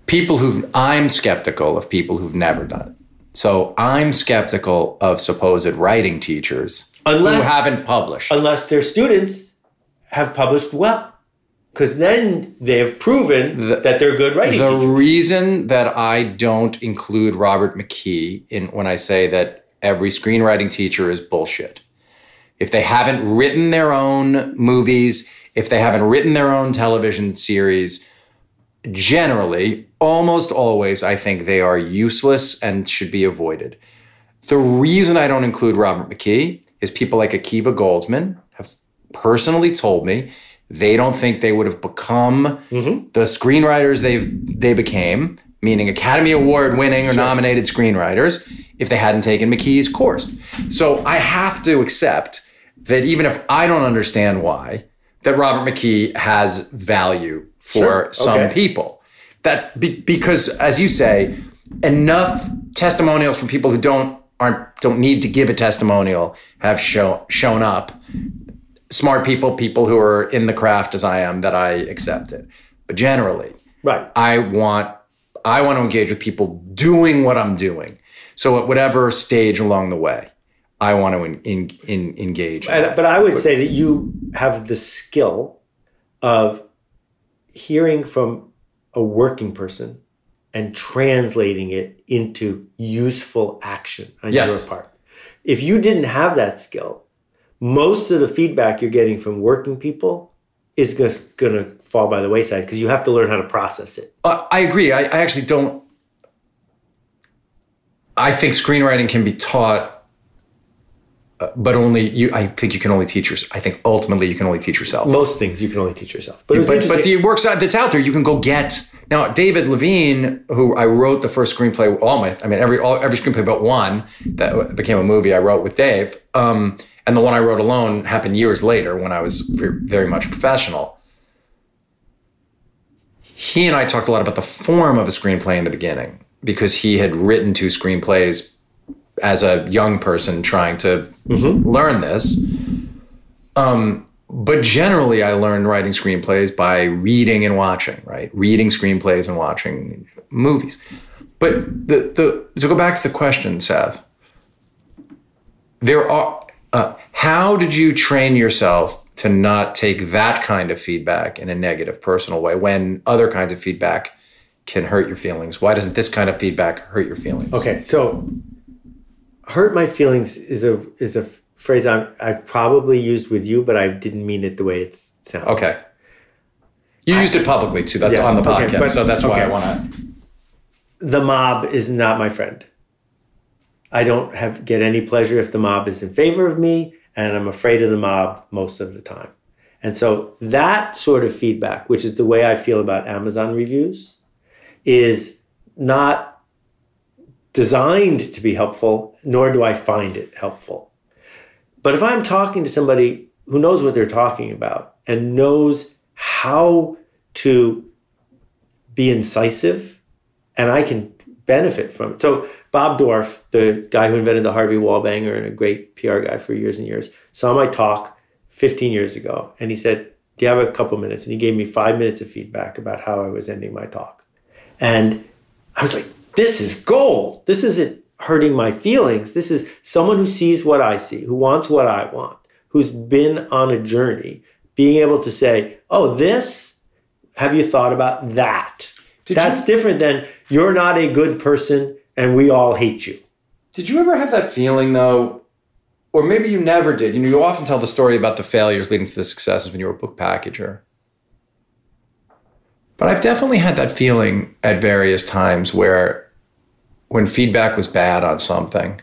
people who I'm skeptical of people who've never done it. So I'm skeptical of supposed writing teachers unless, who haven't published. Unless their students have published well because then they've proven the, that they're good writing the teachers. reason that i don't include robert mckee in when i say that every screenwriting teacher is bullshit if they haven't written their own movies if they haven't written their own television series generally almost always i think they are useless and should be avoided. The reason i don't include robert mckee is people like akiva goldsman have personally told me they don't think they would have become mm-hmm. the screenwriters they they became, meaning Academy Award winning or nominated screenwriters, if they hadn't taken McKee's course. So I have to accept that even if I don't understand why, that Robert McKee has value for Sure. some Okay. people. That be, because, as you say, enough testimonials from people who don't aren't don't need to give a testimonial have show, shown up. Smart people, people who are in the craft as I am, that I accept it. But generally, Right. I want I want to engage with people doing what I'm doing. So at whatever stage along the way, I want to in, in, in, engage. And- but I would say that you have the skill of hearing from a working person and translating it into useful action on Yes. your part. If you didn't have that skill, most of the feedback you're getting from working people is just going to fall by the wayside because you have to learn how to process it. Uh, I agree. I, I actually don't. I think screenwriting can be taught, uh, but only you. I think you can only teach yourself. I think ultimately you can only teach yourself. Most things you can only teach yourself. But, but but the works out that's out there you can go get now david levien who i wrote the first screenplay all my i mean every all, every screenplay but one that became a movie i wrote with dave um, and the one i wrote alone happened years later when i was very much professional he and i talked a lot about the form of a screenplay in the beginning because he had written two screenplays as a young person trying to learn this. Um, but generally i learned writing screenplays by reading and watching right? Reading screenplays and watching movies. But the the to go back to the question seth. There are uh, how did you train yourself to not take that kind of feedback in a negative personal way when other kinds of feedback can hurt your feelings? Why doesn't this kind of feedback hurt your feelings? Okay, so hurt my feelings is a is a phrase I'm, I've probably used with you, but I didn't mean it the way it sounds. okay you used it publicly too that's Yeah, on the okay, podcast but- so that's why i want to The mob is not my friend. I don't have get any pleasure if the mob is in favor of me, and I'm afraid of the mob most of the time. And so that sort of feedback, which is the way I feel about Amazon reviews, is not designed to be helpful, nor do I find it helpful. But if I'm talking to somebody who knows what they're talking about and knows how to be incisive, and I can benefit from it. So Bob Dorf, the guy who invented the Harvey Wallbanger and a great PR guy for years and years, saw my talk 15 years ago, and he said, "Do you have a couple minutes?" And he gave me five minutes of feedback about how I was ending my talk, and I was like, "This is gold. This isn't hurting my feelings. This is someone who sees what I see, who wants what I want, who's been on a journey, being able to say, "Oh, this." Have you thought about that? That's different than you're not a good person and we all hate you. Did you ever have that feeling though, or maybe you never did? You know, you often tell the story about the failures leading to the successes when you were a book packager. But I've definitely had that feeling at various times where when feedback was bad on something,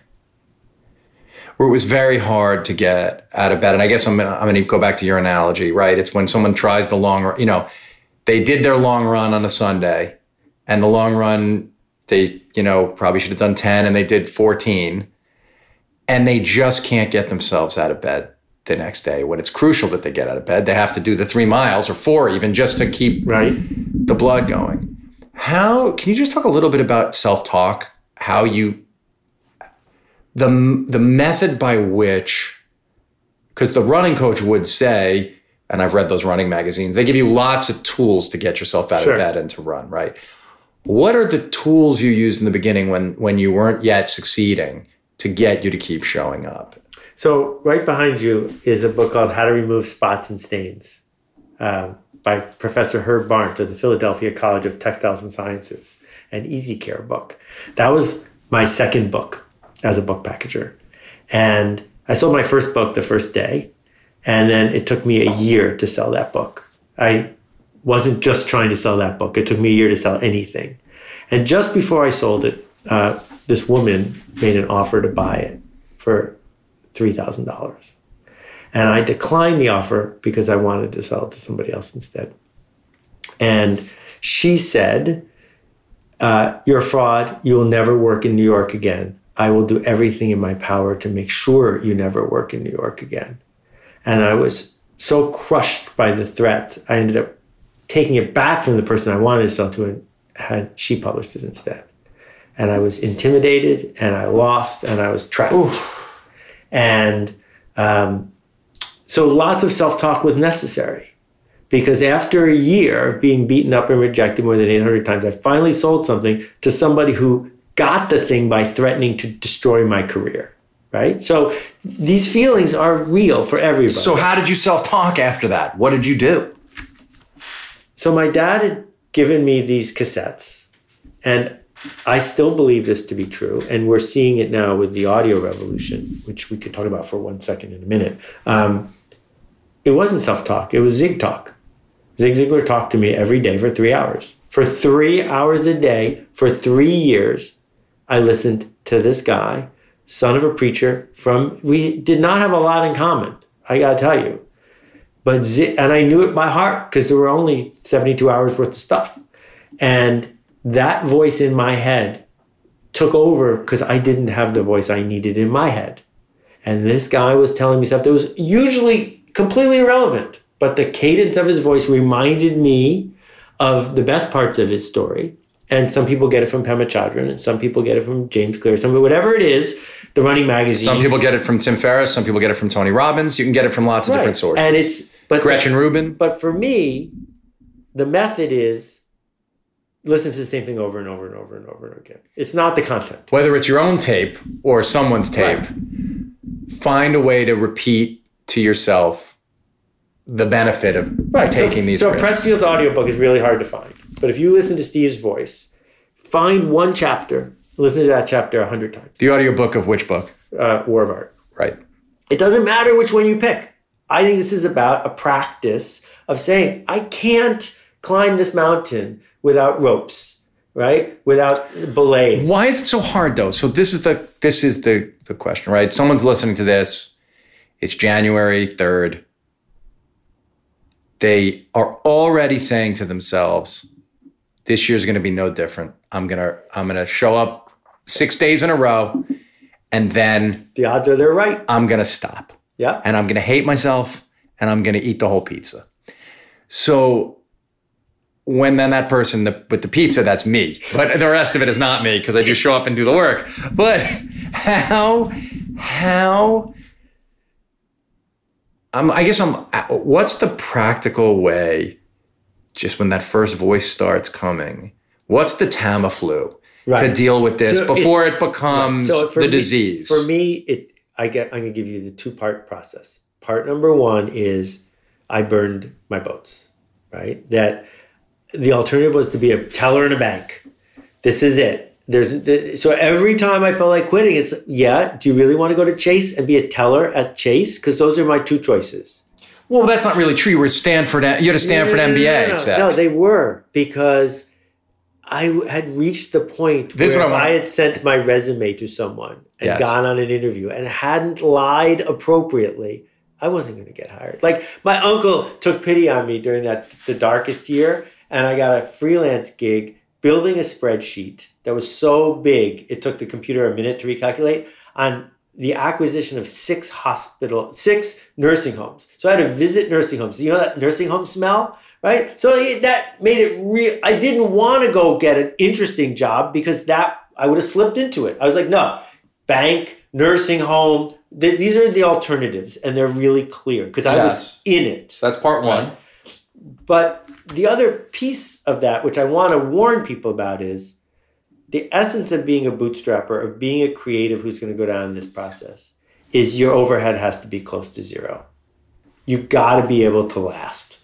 where it was very hard to get out of bed. And I guess I'm gonna, I'm gonna go back to your analogy, right? It's when someone tries the long run, you know, they did their long run on a Sunday and the long run they you know probably should have done 10 and they did 14 and they just can't get themselves out of bed the next day when it's crucial that they get out of bed they have to do the three miles or four even just to keep Right? the blood going how can you just talk a little bit about self-talk how you the the method by which because the running coach would say and i've read those running magazines they give you lots of tools to get yourself out Sure. of bed and to run right? What are the tools you used in the beginning when when you weren't yet succeeding to get you to keep showing up? So, right behind you is a book called How to Remove Spots and Stains um, by Professor Herb Barnt of the Philadelphia College of Textiles and Sciences, an Easy Care book. That was my second book as a book packager. And I sold my first book the first day. And then it took me a year to sell that book. I wasn't just trying to sell that book, it took me a year to sell anything. And just before I sold it, uh, this woman made an offer to buy it for $3,000. And I declined the offer because I wanted to sell it to somebody else instead. And she said, uh, You're a fraud. You will never work in New York again. I will do everything in my power to make sure you never work in New York again. And I was so crushed by the threat, I ended up taking it back from the person I wanted to sell to and had she published it instead. And I was intimidated and I lost and I was trapped. Oof. And um, so lots of self talk was necessary because after a year of being beaten up and rejected more than 800 times, I finally sold something to somebody who got the thing by threatening to destroy my career. Right. So these feelings are real for everybody. So, how did you self talk after that? What did you do? So, my dad had given me these cassettes, and I still believe this to be true. And we're seeing it now with the audio revolution, which we could talk about for one second in a minute. Um, it wasn't self talk, it was Zig talk. Zig Ziglar talked to me every day for three hours. For three hours a day, for three years, I listened to this guy, son of a preacher from, we did not have a lot in common, I gotta tell you. But, and I knew it by heart because there were only 72 hours worth of stuff. And that voice in my head took over because I didn't have the voice I needed in my head. And this guy was telling me stuff that was usually completely irrelevant, but the cadence of his voice reminded me of the best parts of his story. And some people get it from Pema Chodron, and some people get it from James Clear, some whatever it is. The Running Magazine. Some people get it from Tim Ferriss. Some people get it from Tony Robbins. You can get it from lots of right. different sources. And it's but Gretchen the, Rubin. But for me, the method is listen to the same thing over and over and over and over and again. It's not the content. Whether it's your own tape or someone's tape, right. find a way to repeat to yourself the benefit of right. taking so, these. So risks. Pressfield's audiobook is really hard to find, but if you listen to Steve's voice, find one chapter, listen to that chapter a hundred times. The audiobook of which book? Uh, War of Art. Right. It doesn't matter which one you pick. I think this is about a practice of saying I can't climb this mountain without ropes, right? Without belay. Why is it so hard though? So this is the this is the the question, right? Someone's listening to this. It's January 3rd they are already saying to themselves, this year's going to be no different. I'm going to I'm going to show up 6 days in a row and then the odds are they're right. I'm going to stop. Yeah. And I'm going to hate myself and I'm going to eat the whole pizza. So when then that person the, with the pizza, that's me. But the rest of it is not me because I just show up and do the work. But how how I'm, I guess I'm. What's the practical way? Just when that first voice starts coming, what's the Tamiflu right. to deal with this so before it, it becomes right. so the me, disease? For me, it. I get. I'm gonna give you the two part process. Part number one is I burned my boats. Right. That the alternative was to be a teller in a bank. This is it there's so every time I felt like quitting, it's yeah. Do you really want to go to Chase and be a teller at Chase? Because those are my two choices. Well, that's not really true. You were Stanford. You had a Stanford no, no, MBA. No, no, they were because I had reached the point this where if I had sent my resume to someone and yes. gone on an interview and hadn't lied appropriately, I wasn't going to get hired. Like my uncle took pity on me during that the darkest year, and I got a freelance gig building a spreadsheet that was so big it took the computer a minute to recalculate on the acquisition of six hospital six nursing homes. So i had to visit nursing homes. You know that nursing home smell right? So that made it real i didn't want to go get an interesting job because that i would have slipped into it. I was like no bank nursing home th- these are the alternatives and they're really clear because i yes. was in it. So that's part one. Right? but the other piece of that which i want to warn people about is the essence of being a bootstrapper, of being a creative who's going to go down this process, is your overhead has to be close to zero. You got to be able to last.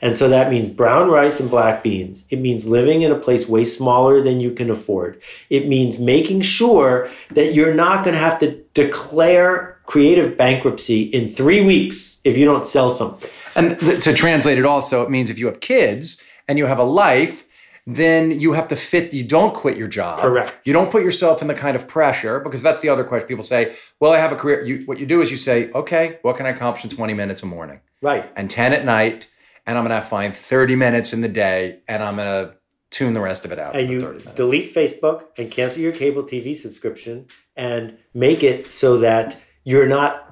And so that means brown rice and black beans. It means living in a place way smaller than you can afford. It means making sure that you're not going to have to declare creative bankruptcy in three weeks if you don't sell something. And th- to translate it also, it means if you have kids and you have a life, then you have to fit. You don't quit your job. Correct. You don't put yourself in the kind of pressure because that's the other question. People say, "Well, I have a career." You, what you do is you say, "Okay, what can I accomplish in 20 minutes a morning Right. and 10 at night, and I'm gonna find 30 minutes in the day, and I'm gonna tune the rest of it out And you 30 minutes." delete Facebook and cancel your cable TV subscription and make it so that you're not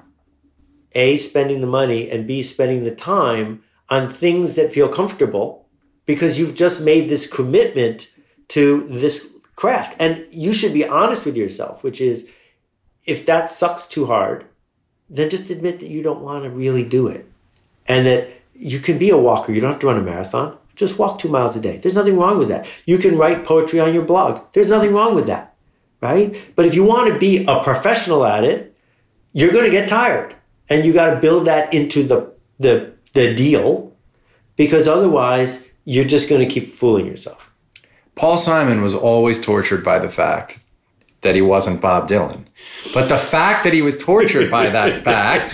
A, spending the money and B, spending the time on things that feel comfortable because you've just made this commitment to this craft. And you should be honest with yourself, which is if that sucks too hard, then just admit that you don't want to really do it. And that you can be a walker. You don't have to run a marathon. Just walk two miles a day. There's nothing wrong with that. You can write poetry on your blog. There's nothing wrong with that. Right? But if you want to be a professional at it, you're going to get tired. And you got to build that into the, the, the deal because otherwise you're just going to keep fooling yourself. Paul Simon was always tortured by the fact that he wasn't Bob Dylan. But the fact that he was tortured by that fact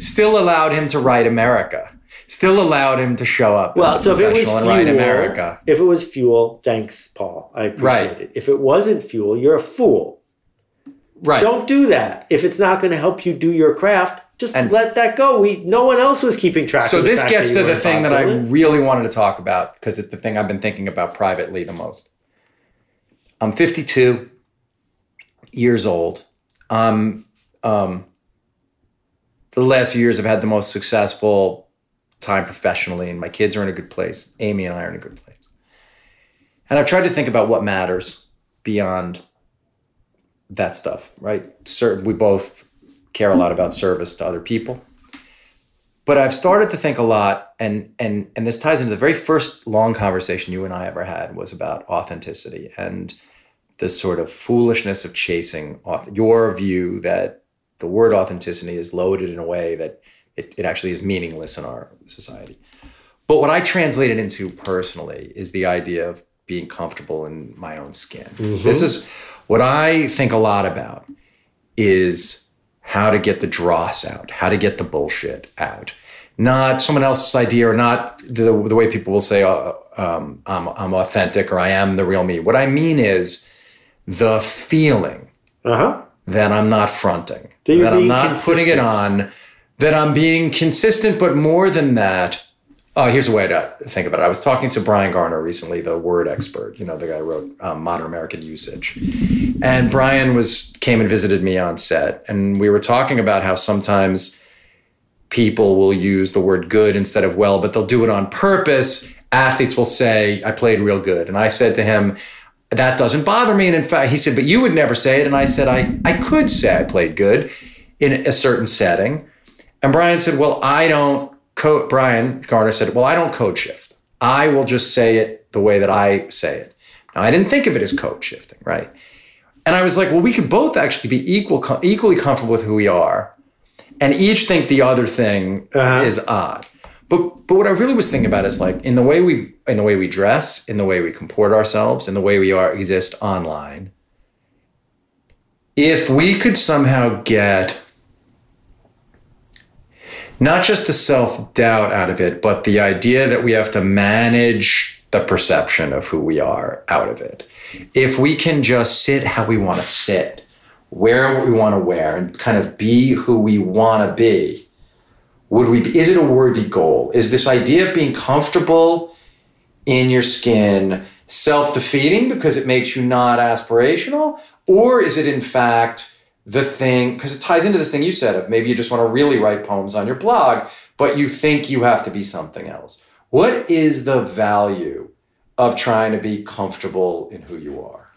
still allowed him to write America. Still allowed him to show up Well, as a so if it was fuel, write America. if it was fuel, thanks, Paul. I appreciate Right. it. If it wasn't fuel, you're a fool. Right. Don't do that. If it's not going to help you do your craft, just And- let that go. We no one else was keeping track. so this gets to the thing that I really wanted to talk about because it's the thing I've been thinking about privately the most. I'm 52 years old. Um, um, for the last few years, I've had the most successful time professionally, and my kids are in a good place. Amy and I are in a good place. And I've tried to think about what matters beyond that stuff, right? Certain, we both care a lot about service to other people but I've started to think a lot, and and and this ties into the very first long conversation you and I ever had was about authenticity and the sort of foolishness of chasing auth- your view that the word authenticity is loaded in a way that it, it actually is meaningless in our society. But what I translate it into personally is the idea of being comfortable in my own skin. Mm-hmm. This is what I think a lot about is how to get the dross out, how to get the bullshit out. Not someone else's idea or not the, the way people will say, uh, um, I'm, I'm authentic or I am the real me. What I mean is the feeling Uh-huh. that I'm not fronting, That that I'm not putting it on, that I'm being consistent, but more than that, oh, here's a way to think about it. I was talking to Bryan Garner recently, the word expert, you know, the guy who wrote um, Modern American Usage. And Bryan was came and visited me on set, and we were talking about how sometimes people will use the word good instead of well, but they'll do it on purpose. Athletes will say, I played real good. And I said to him, that doesn't bother me. And in fact, he said, but you would never say it. And I said, I, I could say I played good in a certain setting. And Bryan said, well, I don't coach. Bryan Garner said, well, I don't code shift. I will just say it the way that I say it. Now, I didn't think of it as code shifting, right? And I was like, well, we could both actually be equal, equally comfortable with who we are and each think the other thing Uh-huh. is odd. But but what I really was thinking about is like in the way we in the way we dress, in the way we comport ourselves, in the way we are exist online. If we could somehow get not just the self-doubt out of it, but the idea that we have to manage the perception of who we are out of it. If we can just sit how we want to sit, wear what we want to wear, and kind of be who we want to be, would we be, is it a worthy goal? Is this idea of being comfortable in your skin self-defeating because it makes you not aspirational? Or is it in fact the thing, because it ties into this thing you said of maybe you just want to really write poems on your blog, but you think you have to be something else. What is the value of trying to be comfortable in who you are?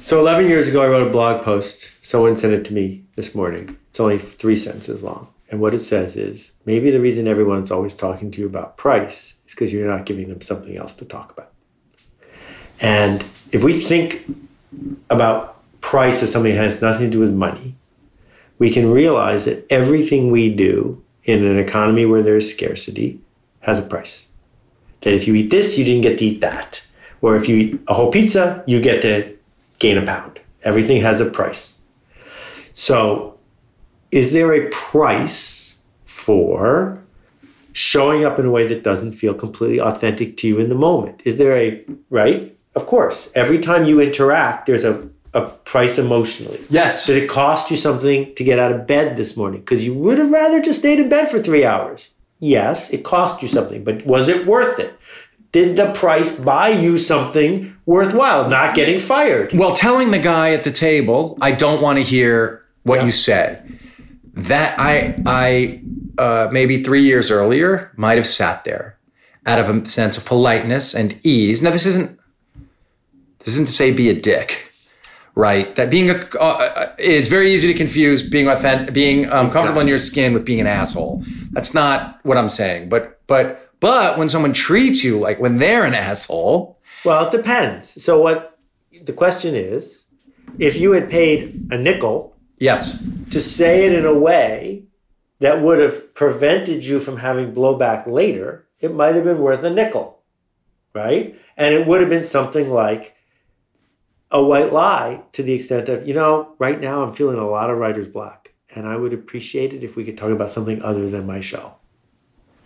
So 11 years ago, I wrote a blog post. Someone sent it to me this morning. It's only three sentences long. And what it says is maybe the reason everyone's always talking to you about price is because you're not giving them something else to talk about. And if we think about price as something that has nothing to do with money, we can realize that everything we do in an economy where there's scarcity has a price. That if you eat this, you didn't get to eat that. Or if you eat a whole pizza, you get to gain a pound. Everything has a price. So, is there a price for showing up in a way that doesn't feel completely authentic to you in the moment. Is there a right? Of course. Every time you interact, there's a, a price emotionally. Yes. Did it cost you something to get out of bed this morning? Because you would have rather just stayed in bed for three hours. Yes, it cost you something, but was it worth it? Did the price buy you something worthwhile? Not getting fired. Well, telling the guy at the table, I don't want to hear what Yeah. you say. That I I uh, maybe three years earlier might have sat there out of a sense of politeness and ease. Now this isn't this isn't to say be a dick, right? That being a uh, uh, it's very easy to confuse being authentic, being um, comfortable in your skin with being an asshole. That's not what I'm saying. But but but when someone treats you like when they're an asshole, Well, it depends. So what the question is, if you had paid a nickel yes, to say it in a way that would have prevented you from having blowback later, it might have been worth a nickel, right? And it would have been something like a white lie to the extent of, you know, right now I'm feeling a lot of writer's block, and I would appreciate it if we could talk about something other than my show.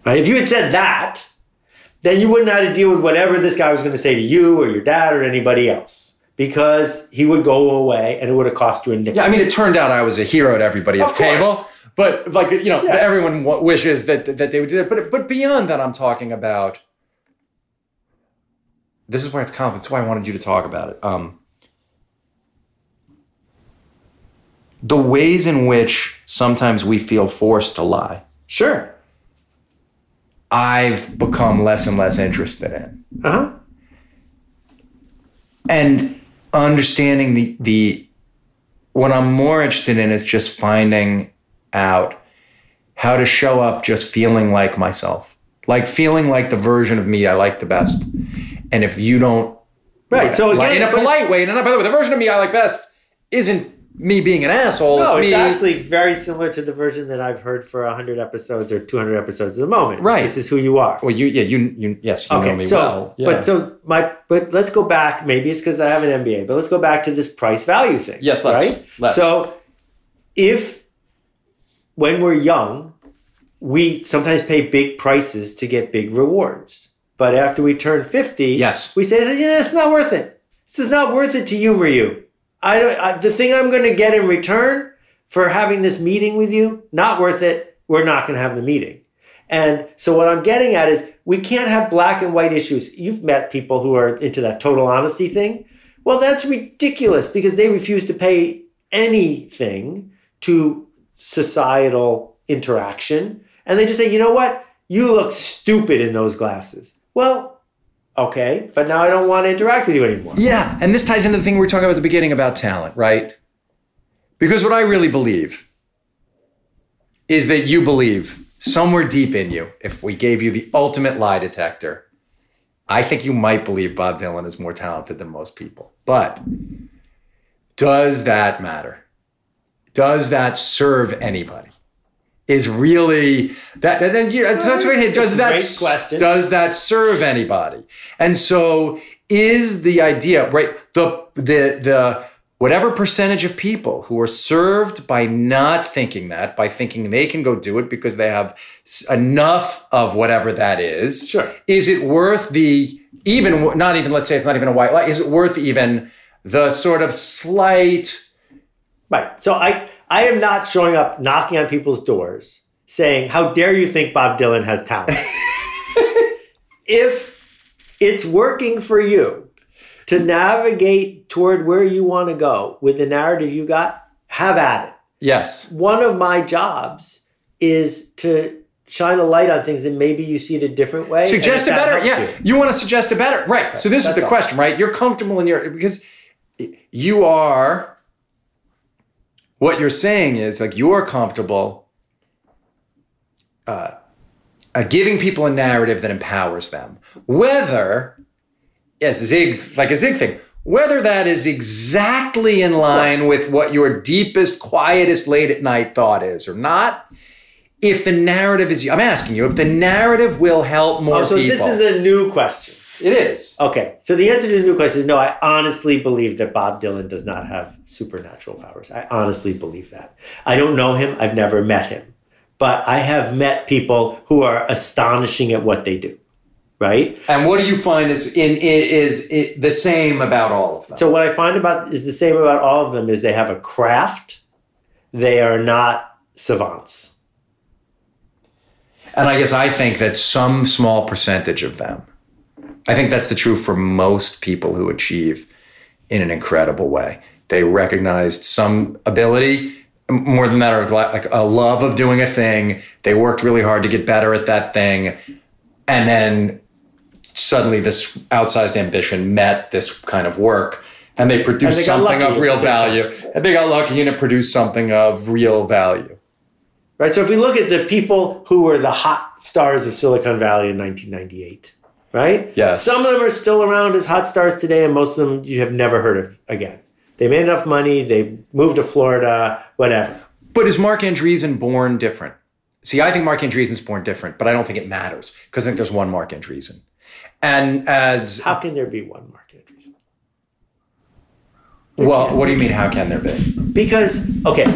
Right? If you had said that, then you wouldn't have to deal with whatever this guy was going to say to you or your dad or anybody else because he would go away and it would have cost you a nickel. Yeah, I mean, it turned out I was a hero to everybody at Of the table. But like you know, Yeah. everyone w- wishes that that they would do that. But but beyond that, I'm talking about. This is why it's. That's why I wanted you to talk about it. Um, the ways in which sometimes we feel forced to lie, Sure. I've become less and less interested in. Uh huh. and understanding the the what I'm more interested in is just finding out how to show up just feeling like myself. Like feeling like the version of me I like the best. And if you don't Right. So like, again, in a polite way, and by the way, the version of me I like best isn't me being an asshole. No, it's it's actually very similar to the version that I've heard for 100 episodes or 200 episodes at the moment. Right. This is who you are. well, you yeah, you you yes, you know Okay, me so well. Yeah. but so my but let's go back. Maybe it's because I have an MBA, but let's go back to this price value thing. Yes, let's. right. Let's. So if when we're young, we sometimes pay big prices to get big rewards, but after we turn 50, Yes. we say, you know, it's not worth it. This is not worth it to humor you. I don't. I, the thing I'm going to get in return for having this meeting with you, not worth it. We're not going to have the meeting. And so what I'm getting at is we can't have black and white issues. You've met people who are into that total honesty thing. Well, that's ridiculous because they refuse to pay anything to societal interaction. And they just say, you know what? You look stupid in those glasses. Well, okay, but now I don't want to interact with you anymore. Yeah, and this ties into the thing we were talking about at the beginning about talent, right? Because what I really believe is that you believe somewhere deep in you, if we gave you the ultimate lie detector, I think you might believe Bob Dylan is more talented than most people. But does that matter? Does that serve anybody? Is really that and then you, that's what I. Does It's that question. does that serve anybody? And so is the idea right? The the the whatever percentage of people who are served by not thinking that, by thinking they can go do it because they have enough of whatever that is. Sure. Is it worth the even not even let's say it's not even a white lie? Is it worth even the sort of slight? Right. So I I am not showing up knocking on people's doors saying, "How dare you think Bob Dylan has talent?" if it's working for you to navigate toward where you want to go with the narrative you got, have at it. Yes. One of my jobs is to shine a light on things and maybe you see it a different way. suggest a better yeah you. you. want to suggest a better right so this is the all. question right you're comfortable in your because you are what you're saying is like you're comfortable uh, uh, giving people a narrative that empowers them. Whether yes zig like a zig thing whether that is exactly in line with what your deepest quietest late at night thought is or not if the narrative is i'm asking you if the narrative will help more Oh, so people. this is a new question. It is Okay, so the answer to the new question is no. I honestly believe that Bob Dylan does not have supernatural powers. I honestly believe that. I don't know him. I've never met him, but I have met people who are astonishing at what they do. Right. And what do you find is in is, is the same about all of them? So what I find about is the same about all of them is they have a craft. They are not savants. And I guess I think that some small percentage of them, I think that's the truth for most people who achieve in an incredible way. They recognized some ability, more than that, or like a love of doing a thing. They worked really hard to get better at that thing. And then suddenly this outsized ambition met this kind of work and they produced and they something of real value. And they got lucky and it produced something of real value. Right. So if we look at the people who were the hot stars of Silicon Valley in 1998, right? Yeah. Some of them are still around as hot stars today, and most of them you have never heard of again. They made enough money, they moved to Florida, whatever. But is Marc Andreessen born different? See, I think Marc Andreessen's born different, but I don't think it matters because I think there's one Marc Andreessen. And as how can there be one Marc Andreessen? well, what do you mean? How can there be? Because okay,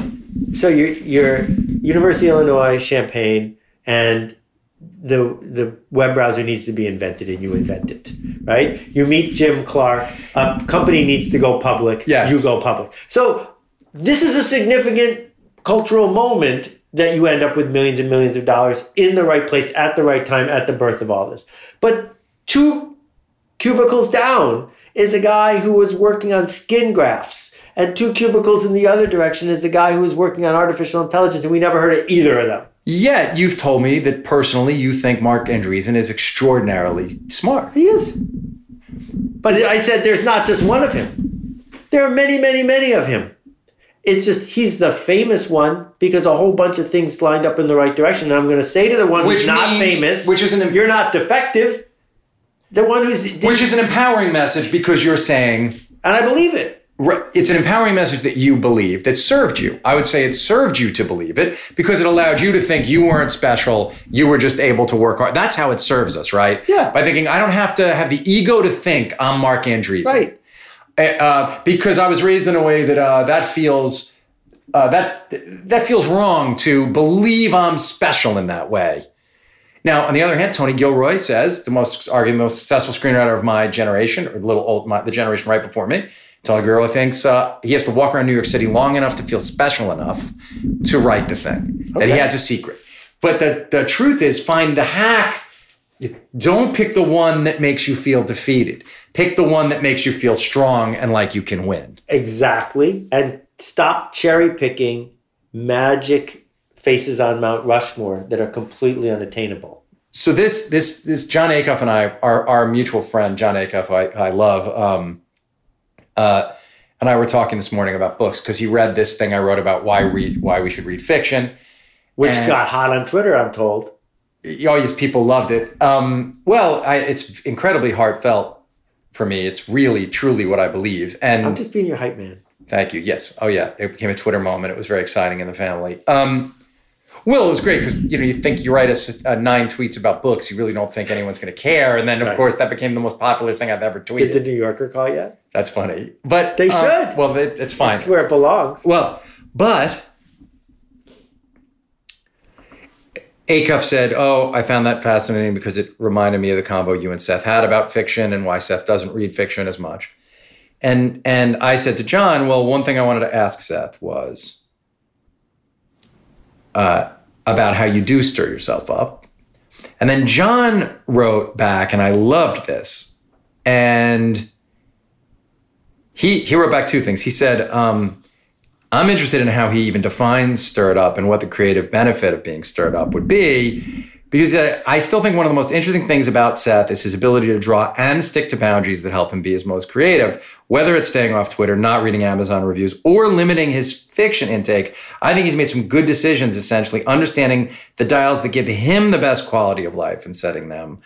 so you're you're University of Illinois Champaign, and the the web browser needs to be invented, and you invent it, right? You meet Jim Clark. A company needs to go public. Yes. you go public. So this is a significant cultural moment that you end up with millions and millions of dollars in the right place at the right time at the birth of all this. But two cubicles down is a guy who was working on skin grafts. And two cubicles in the other direction is a guy who was working on artificial intelligence, and we never heard of either of them. Yet you've told me that personally you think Marc Andreessen is extraordinarily smart. He is. But I said there's not just one of him. There are many, many, many of him. It's just he's the famous one because a whole bunch of things lined up in the right direction. And I'm going to say to the one which who's not means, famous, which is an you're not defective. The one who's which is an empowering message because you're saying, and I believe it. It's an empowering message that you believe that served you. I would say it served you to believe it because it allowed you to think you weren't special. You were just able to work hard. That's how it serves us, right? Yeah. By thinking I don't have to have the ego to think I'm Marc Andreessen. Right. Eh, uh, because I was raised in a way that uh, that feels uh, that that feels wrong to believe I'm special in that way. Now, on the other hand, Tony Gilroy says the most arguably most successful screenwriter of my generation, or the little old my, the generation right before me. Tony Gilroy thinks uh, he has to walk around New York City long enough to feel special enough to write the thing okay. that he has a secret. But the the truth is, find the hack. Don't pick the one that makes you feel defeated. Pick the one that makes you feel strong and like you can win. Exactly, and stop cherry picking magic faces on Mount Rushmore that are completely unattainable. So this this this Jon Acuff and I, our our mutual friend Jon Acuff, I, I love, um, uh, and I were talking this morning about books because he read this thing I wrote about why read why we should read fiction, which and, got hot on Twitter. I'm told. Oh yes, people loved it. Um, well, I, it's incredibly heartfelt for me. It's really truly what I believe, and I'm just being your hype man. Thank you. Yes. Oh yeah, it became a Twitter moment. It was very exciting in the family. Um, well, it was great because you know you think you write a, nine tweets about books, you really don't think anyone's going to care, and then of right. course that became the most popular thing I've ever tweeted. Did the New Yorker call yet? That's funny, but they uh, should. Well, it, it's fine. It's where it belongs. Well, but Acuff said, "Oh, I found that fascinating because it reminded me of the combo you and Seth had about fiction and why Seth doesn't read fiction as much." And and I said to John, "Well, one thing I wanted to ask Seth was." Uh, about how you do stir yourself up. And then John wrote back, and I loved this. And he he wrote back two things. He said, um, "I'm interested in how he even defines stirred up and what the creative benefit of being stirred up would be." Because uh, I still think one of the most interesting things about Seth is his ability to draw and stick to boundaries that help him be his most creative, whether it's staying off Twitter, not reading Amazon reviews, or limiting his fiction intake. I think he's made some good decisions, essentially, understanding the dials that give him the best quality of life and setting them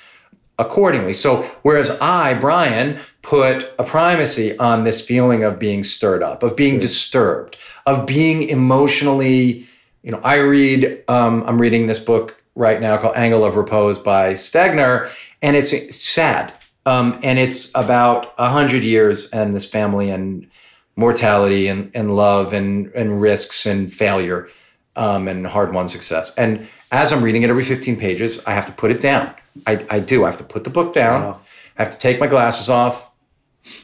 accordingly. So, whereas I, Brian, put a primacy on this feeling of being stirred up, of being disturbed, of being emotionally, you know, I read, um, I'm reading this book right now called Angle of Repose by Stegner, and it's sad. Um, and it's about a hundred years and this family and mortality and, and love and, and risks and failure um, and hard won success. And as I'm reading it every 15 pages, I have to put it down. I, I do. I have to put the book down. Wow. I have to take my glasses off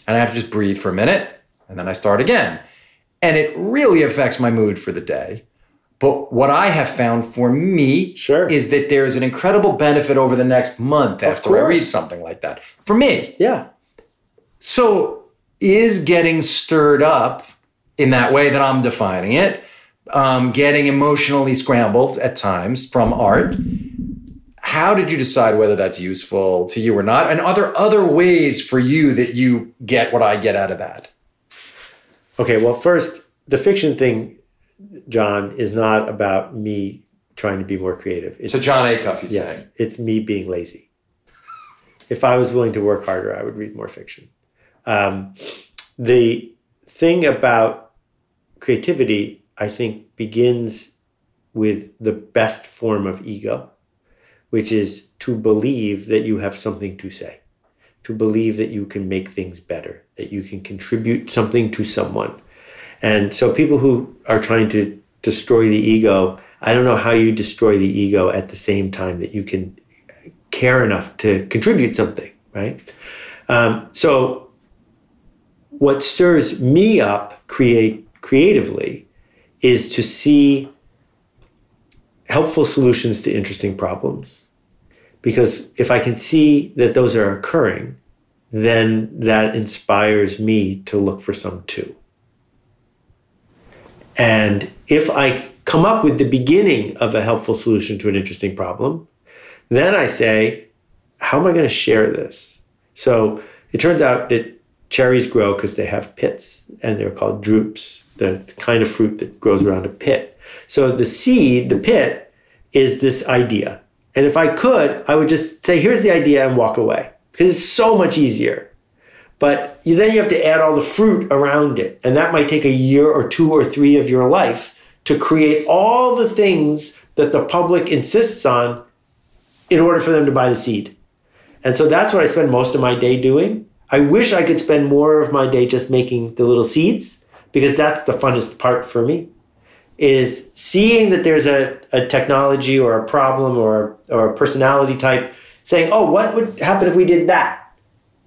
and I have to just breathe for a minute and then I start again. And it really affects my mood for the day. But what I have found for me Sure. is that there is an incredible benefit over the next month after I read something like that. For me. Yeah. So is getting stirred up in that way that I'm defining it, um, getting emotionally scrambled at times from art. How did you decide whether that's useful to you or not? And are there other ways for you that you get what I get out of that? Okay, well, first, the fiction thing, John, is not about me trying to be more creative. It's, To Jon Acuff, he's yes, saying. it's me being lazy. if I was willing to work harder, I would read more fiction. Um, the thing about creativity, I think, begins with the best form of ego, which is to believe that you have something to say, to believe that you can make things better, that you can contribute something to someone. And so people who are trying to destroy the ego, I don't know how you destroy the ego at the same time that you can care enough to contribute something, right? Um, so what stirs me up create creatively is to see helpful solutions to interesting problems. Because if I can see that those are occurring, then that inspires me to look for some too. And if I come up with the beginning of a helpful solution to an interesting problem, then I say, how am I going to share this? So it turns out that cherries grow because they have pits and they're called drupes, the kind of fruit that grows around a pit. So the seed, the pit, is this idea. And if I could, I would just say, here's the idea and walk away because it's so much easier. But then you have to add all the fruit around it. And that might take a year or two or three of your life to create all the things that the public insists on in order for them to buy the seed. And so that's what I spend most of my day doing. I wish I could spend more of my day just making the little seeds because that's the funnest part for me is seeing that there's a, a technology or a problem or, or a personality type saying, oh, what would happen if we did that?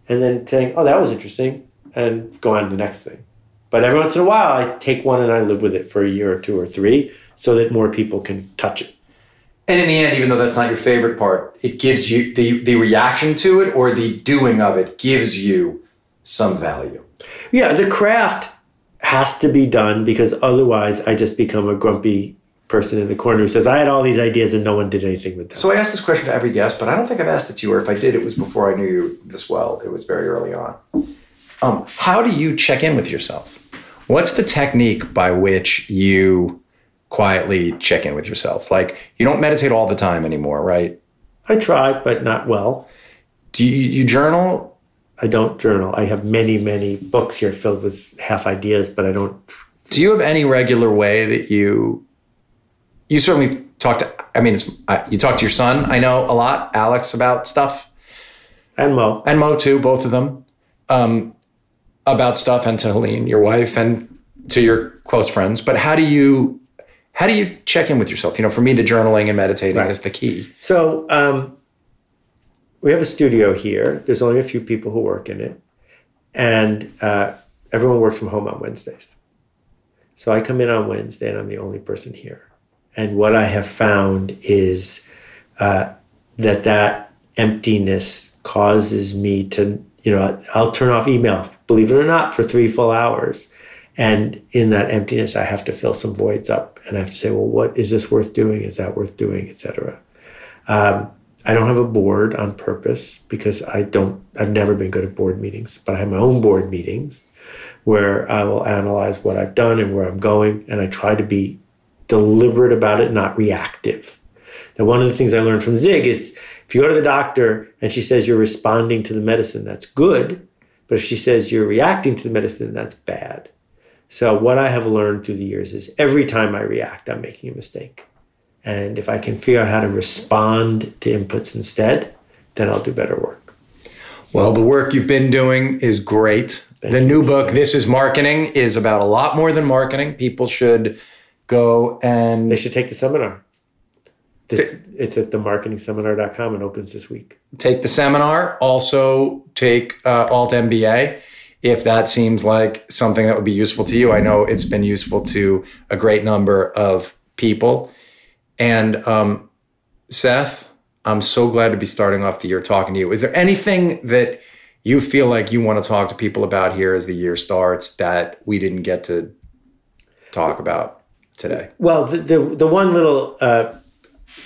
And then saying, oh, that was interesting, and go on to the next thing. But every once in a while, I take one and I live with it for a year or two or three so that more people can touch it. And in the end, even though that's not your favorite part, it gives you the, the reaction to it or the doing of it gives you some value. Yeah, the craft has to be done because otherwise I just become a grumpy person in the corner who says, I had all these ideas and no one did anything with them. So I asked this question to every guest, but I don't think I've asked it to you, or if I did, it was before I knew you this well. It was very early on. Um, how do you check in with yourself? What's the technique by which you quietly check in with yourself? Like you don't meditate all the time anymore, right? I try, but not well. Do you, you journal? I don't journal. I have many, many books here filled with half ideas, but I don't. Do you have any regular way that you? You certainly talk to. I mean, it's, uh, you talk to your son. I know a lot, Alex, about stuff. And Mo. and Mo too, both of them, um, about stuff, and to Helene, your wife, and to your close friends. But how do you how do you check in with yourself? You know, for me, the journaling and meditating Right. is the key. So um, we have a studio here. There's only a few people who work in it, and uh, everyone works from home on Wednesdays. So I come in on Wednesday, and I'm the only person here. And what I have found is uh, that that emptiness causes me to, you know, I'll turn off email, believe it or not, for three full hours. And in that emptiness, I have to fill some voids up, and I have to say, well, what is this worth doing? Is that worth doing, et cetera. Um, I don't have a board on purpose because I don't. I've never been good at board meetings, but I have my own board meetings where I will analyze what I've done and where I'm going, and I try to be deliberate about it, not reactive. Now, one of the things I learned from Zig is if you go to the doctor and she says you're responding to the medicine, that's good. But if she says you're reacting to the medicine, that's bad. So, what I have learned through the years is every time I react, I'm making a mistake. And if I can figure out how to respond to inputs instead, then I'll do better work. Well, the work you've been doing is great. the new book, This is Marketing, is about a lot more than marketing. People should go and They should take the seminar. This, it's at themarketingseminar.com and opens this week. take the seminar. Also take uh, Alt MBA if that seems like something that would be useful to you. I know it's been useful to a great number of people. And um, Seth, I'm so glad to be starting off the year talking to you. Is there anything that you feel like you want to talk to people about here as the year starts that we didn't get to talk about today? Well, the the, the one little uh,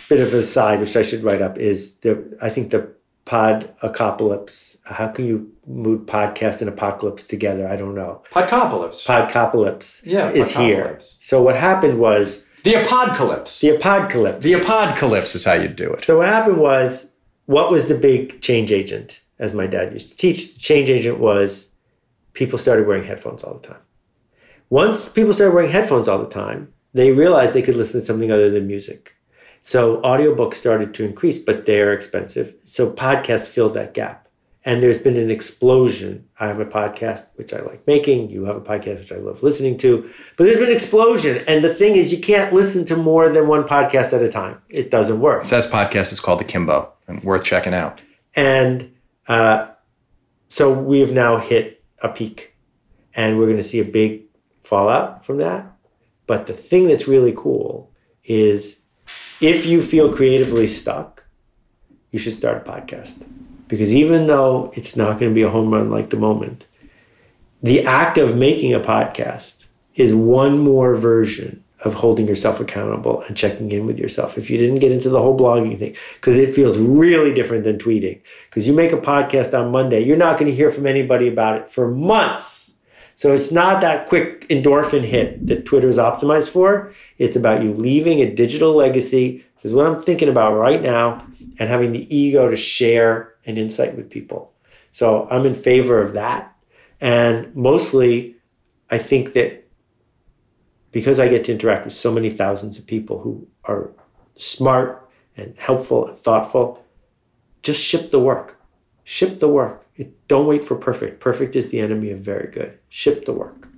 bit of a side which I should write up is the I think the pod apocalypse. How can you mood podcast and apocalypse together? I don't know. Podcopolis. Podcopolypse Yeah, is here. So what happened was The apocalypse. the apocalypse. The apocalypse is how you do it. So what happened was, what was the big change agent? As my dad used to teach, the change agent was people started wearing headphones all the time. Once people started wearing headphones all the time, they realized they could listen to something other than music. So audiobooks started to increase, but they're expensive. So podcasts filled that gap. And there's been an explosion. I have a podcast which I like making. You have a podcast which I love listening to. But there's been an explosion. And the thing is, you can't listen to more than one podcast at a time. It doesn't work. Seth's podcast is called Akimbo and worth checking out. And uh, so we have now hit a peak, and we're going to see a big fallout from that. But the thing that's really cool is if you feel creatively stuck, you should start a podcast. Because even though it's not going to be a home run like the moment, the act of making a podcast is one more version of holding yourself accountable and checking in with yourself. If you didn't get into the whole blogging thing, because it feels really different than tweeting. Because you make a podcast on Monday, you're not going to hear from anybody about it for months. So it's not that quick endorphin hit that Twitter is optimized for. It's about you leaving a digital legacy. Is what I'm thinking about right now, and having the ego to share an insight with people. So I'm in favor of that. And mostly, I think that because I get to interact with so many thousands of people who are smart and helpful and thoughtful, just ship the work. Ship the work. It, don't wait for perfect. Perfect is the enemy of very good. Ship the work.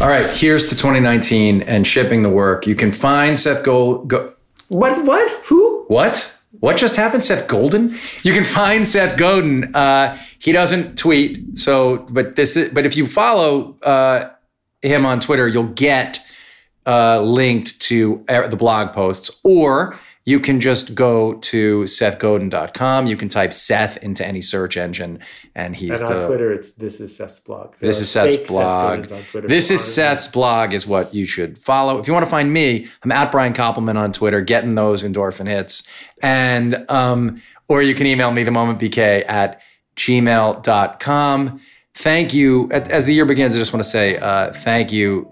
All right, here's to 2019 and shipping the work. You can find Seth Gold. Go- What? What? Who? what? What just happened? Seth Golden? You can find Seth Godin. Uh, he doesn't tweet, so but this is but if you follow uh, him on Twitter, you'll get uh, linked to uh, the blog posts, or you can just go to sethgodin.com. You can type Seth into any search engine, and he's And on the Twitter, it's this is Seth's blog. There This is Seth's Seth blog. Twitter. This is Seth's blog, is what you should follow. If you want to find me, I'm at Brian Koppelman on Twitter, getting those endorphin hits. And, um, or you can email me, the moment bk at gmail.com. Thank you. As as the year begins, I just want to say uh, thank you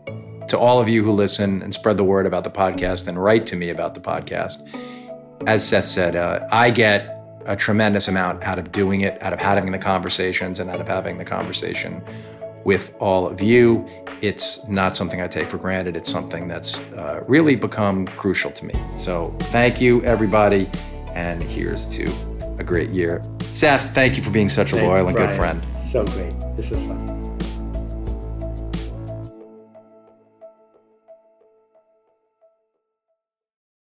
to all of you who listen and spread the word about the podcast and write to me about the podcast. As Seth said, uh, I get a tremendous amount out of doing it, out of having the conversations, and out of having the conversation with all of you. It's not something I take for granted. It's something that's uh, really become crucial to me. So thank you, everybody. And here's to a great year. Seth, thank you for being such a Thanks, loyal and good friend. So great. This was fun.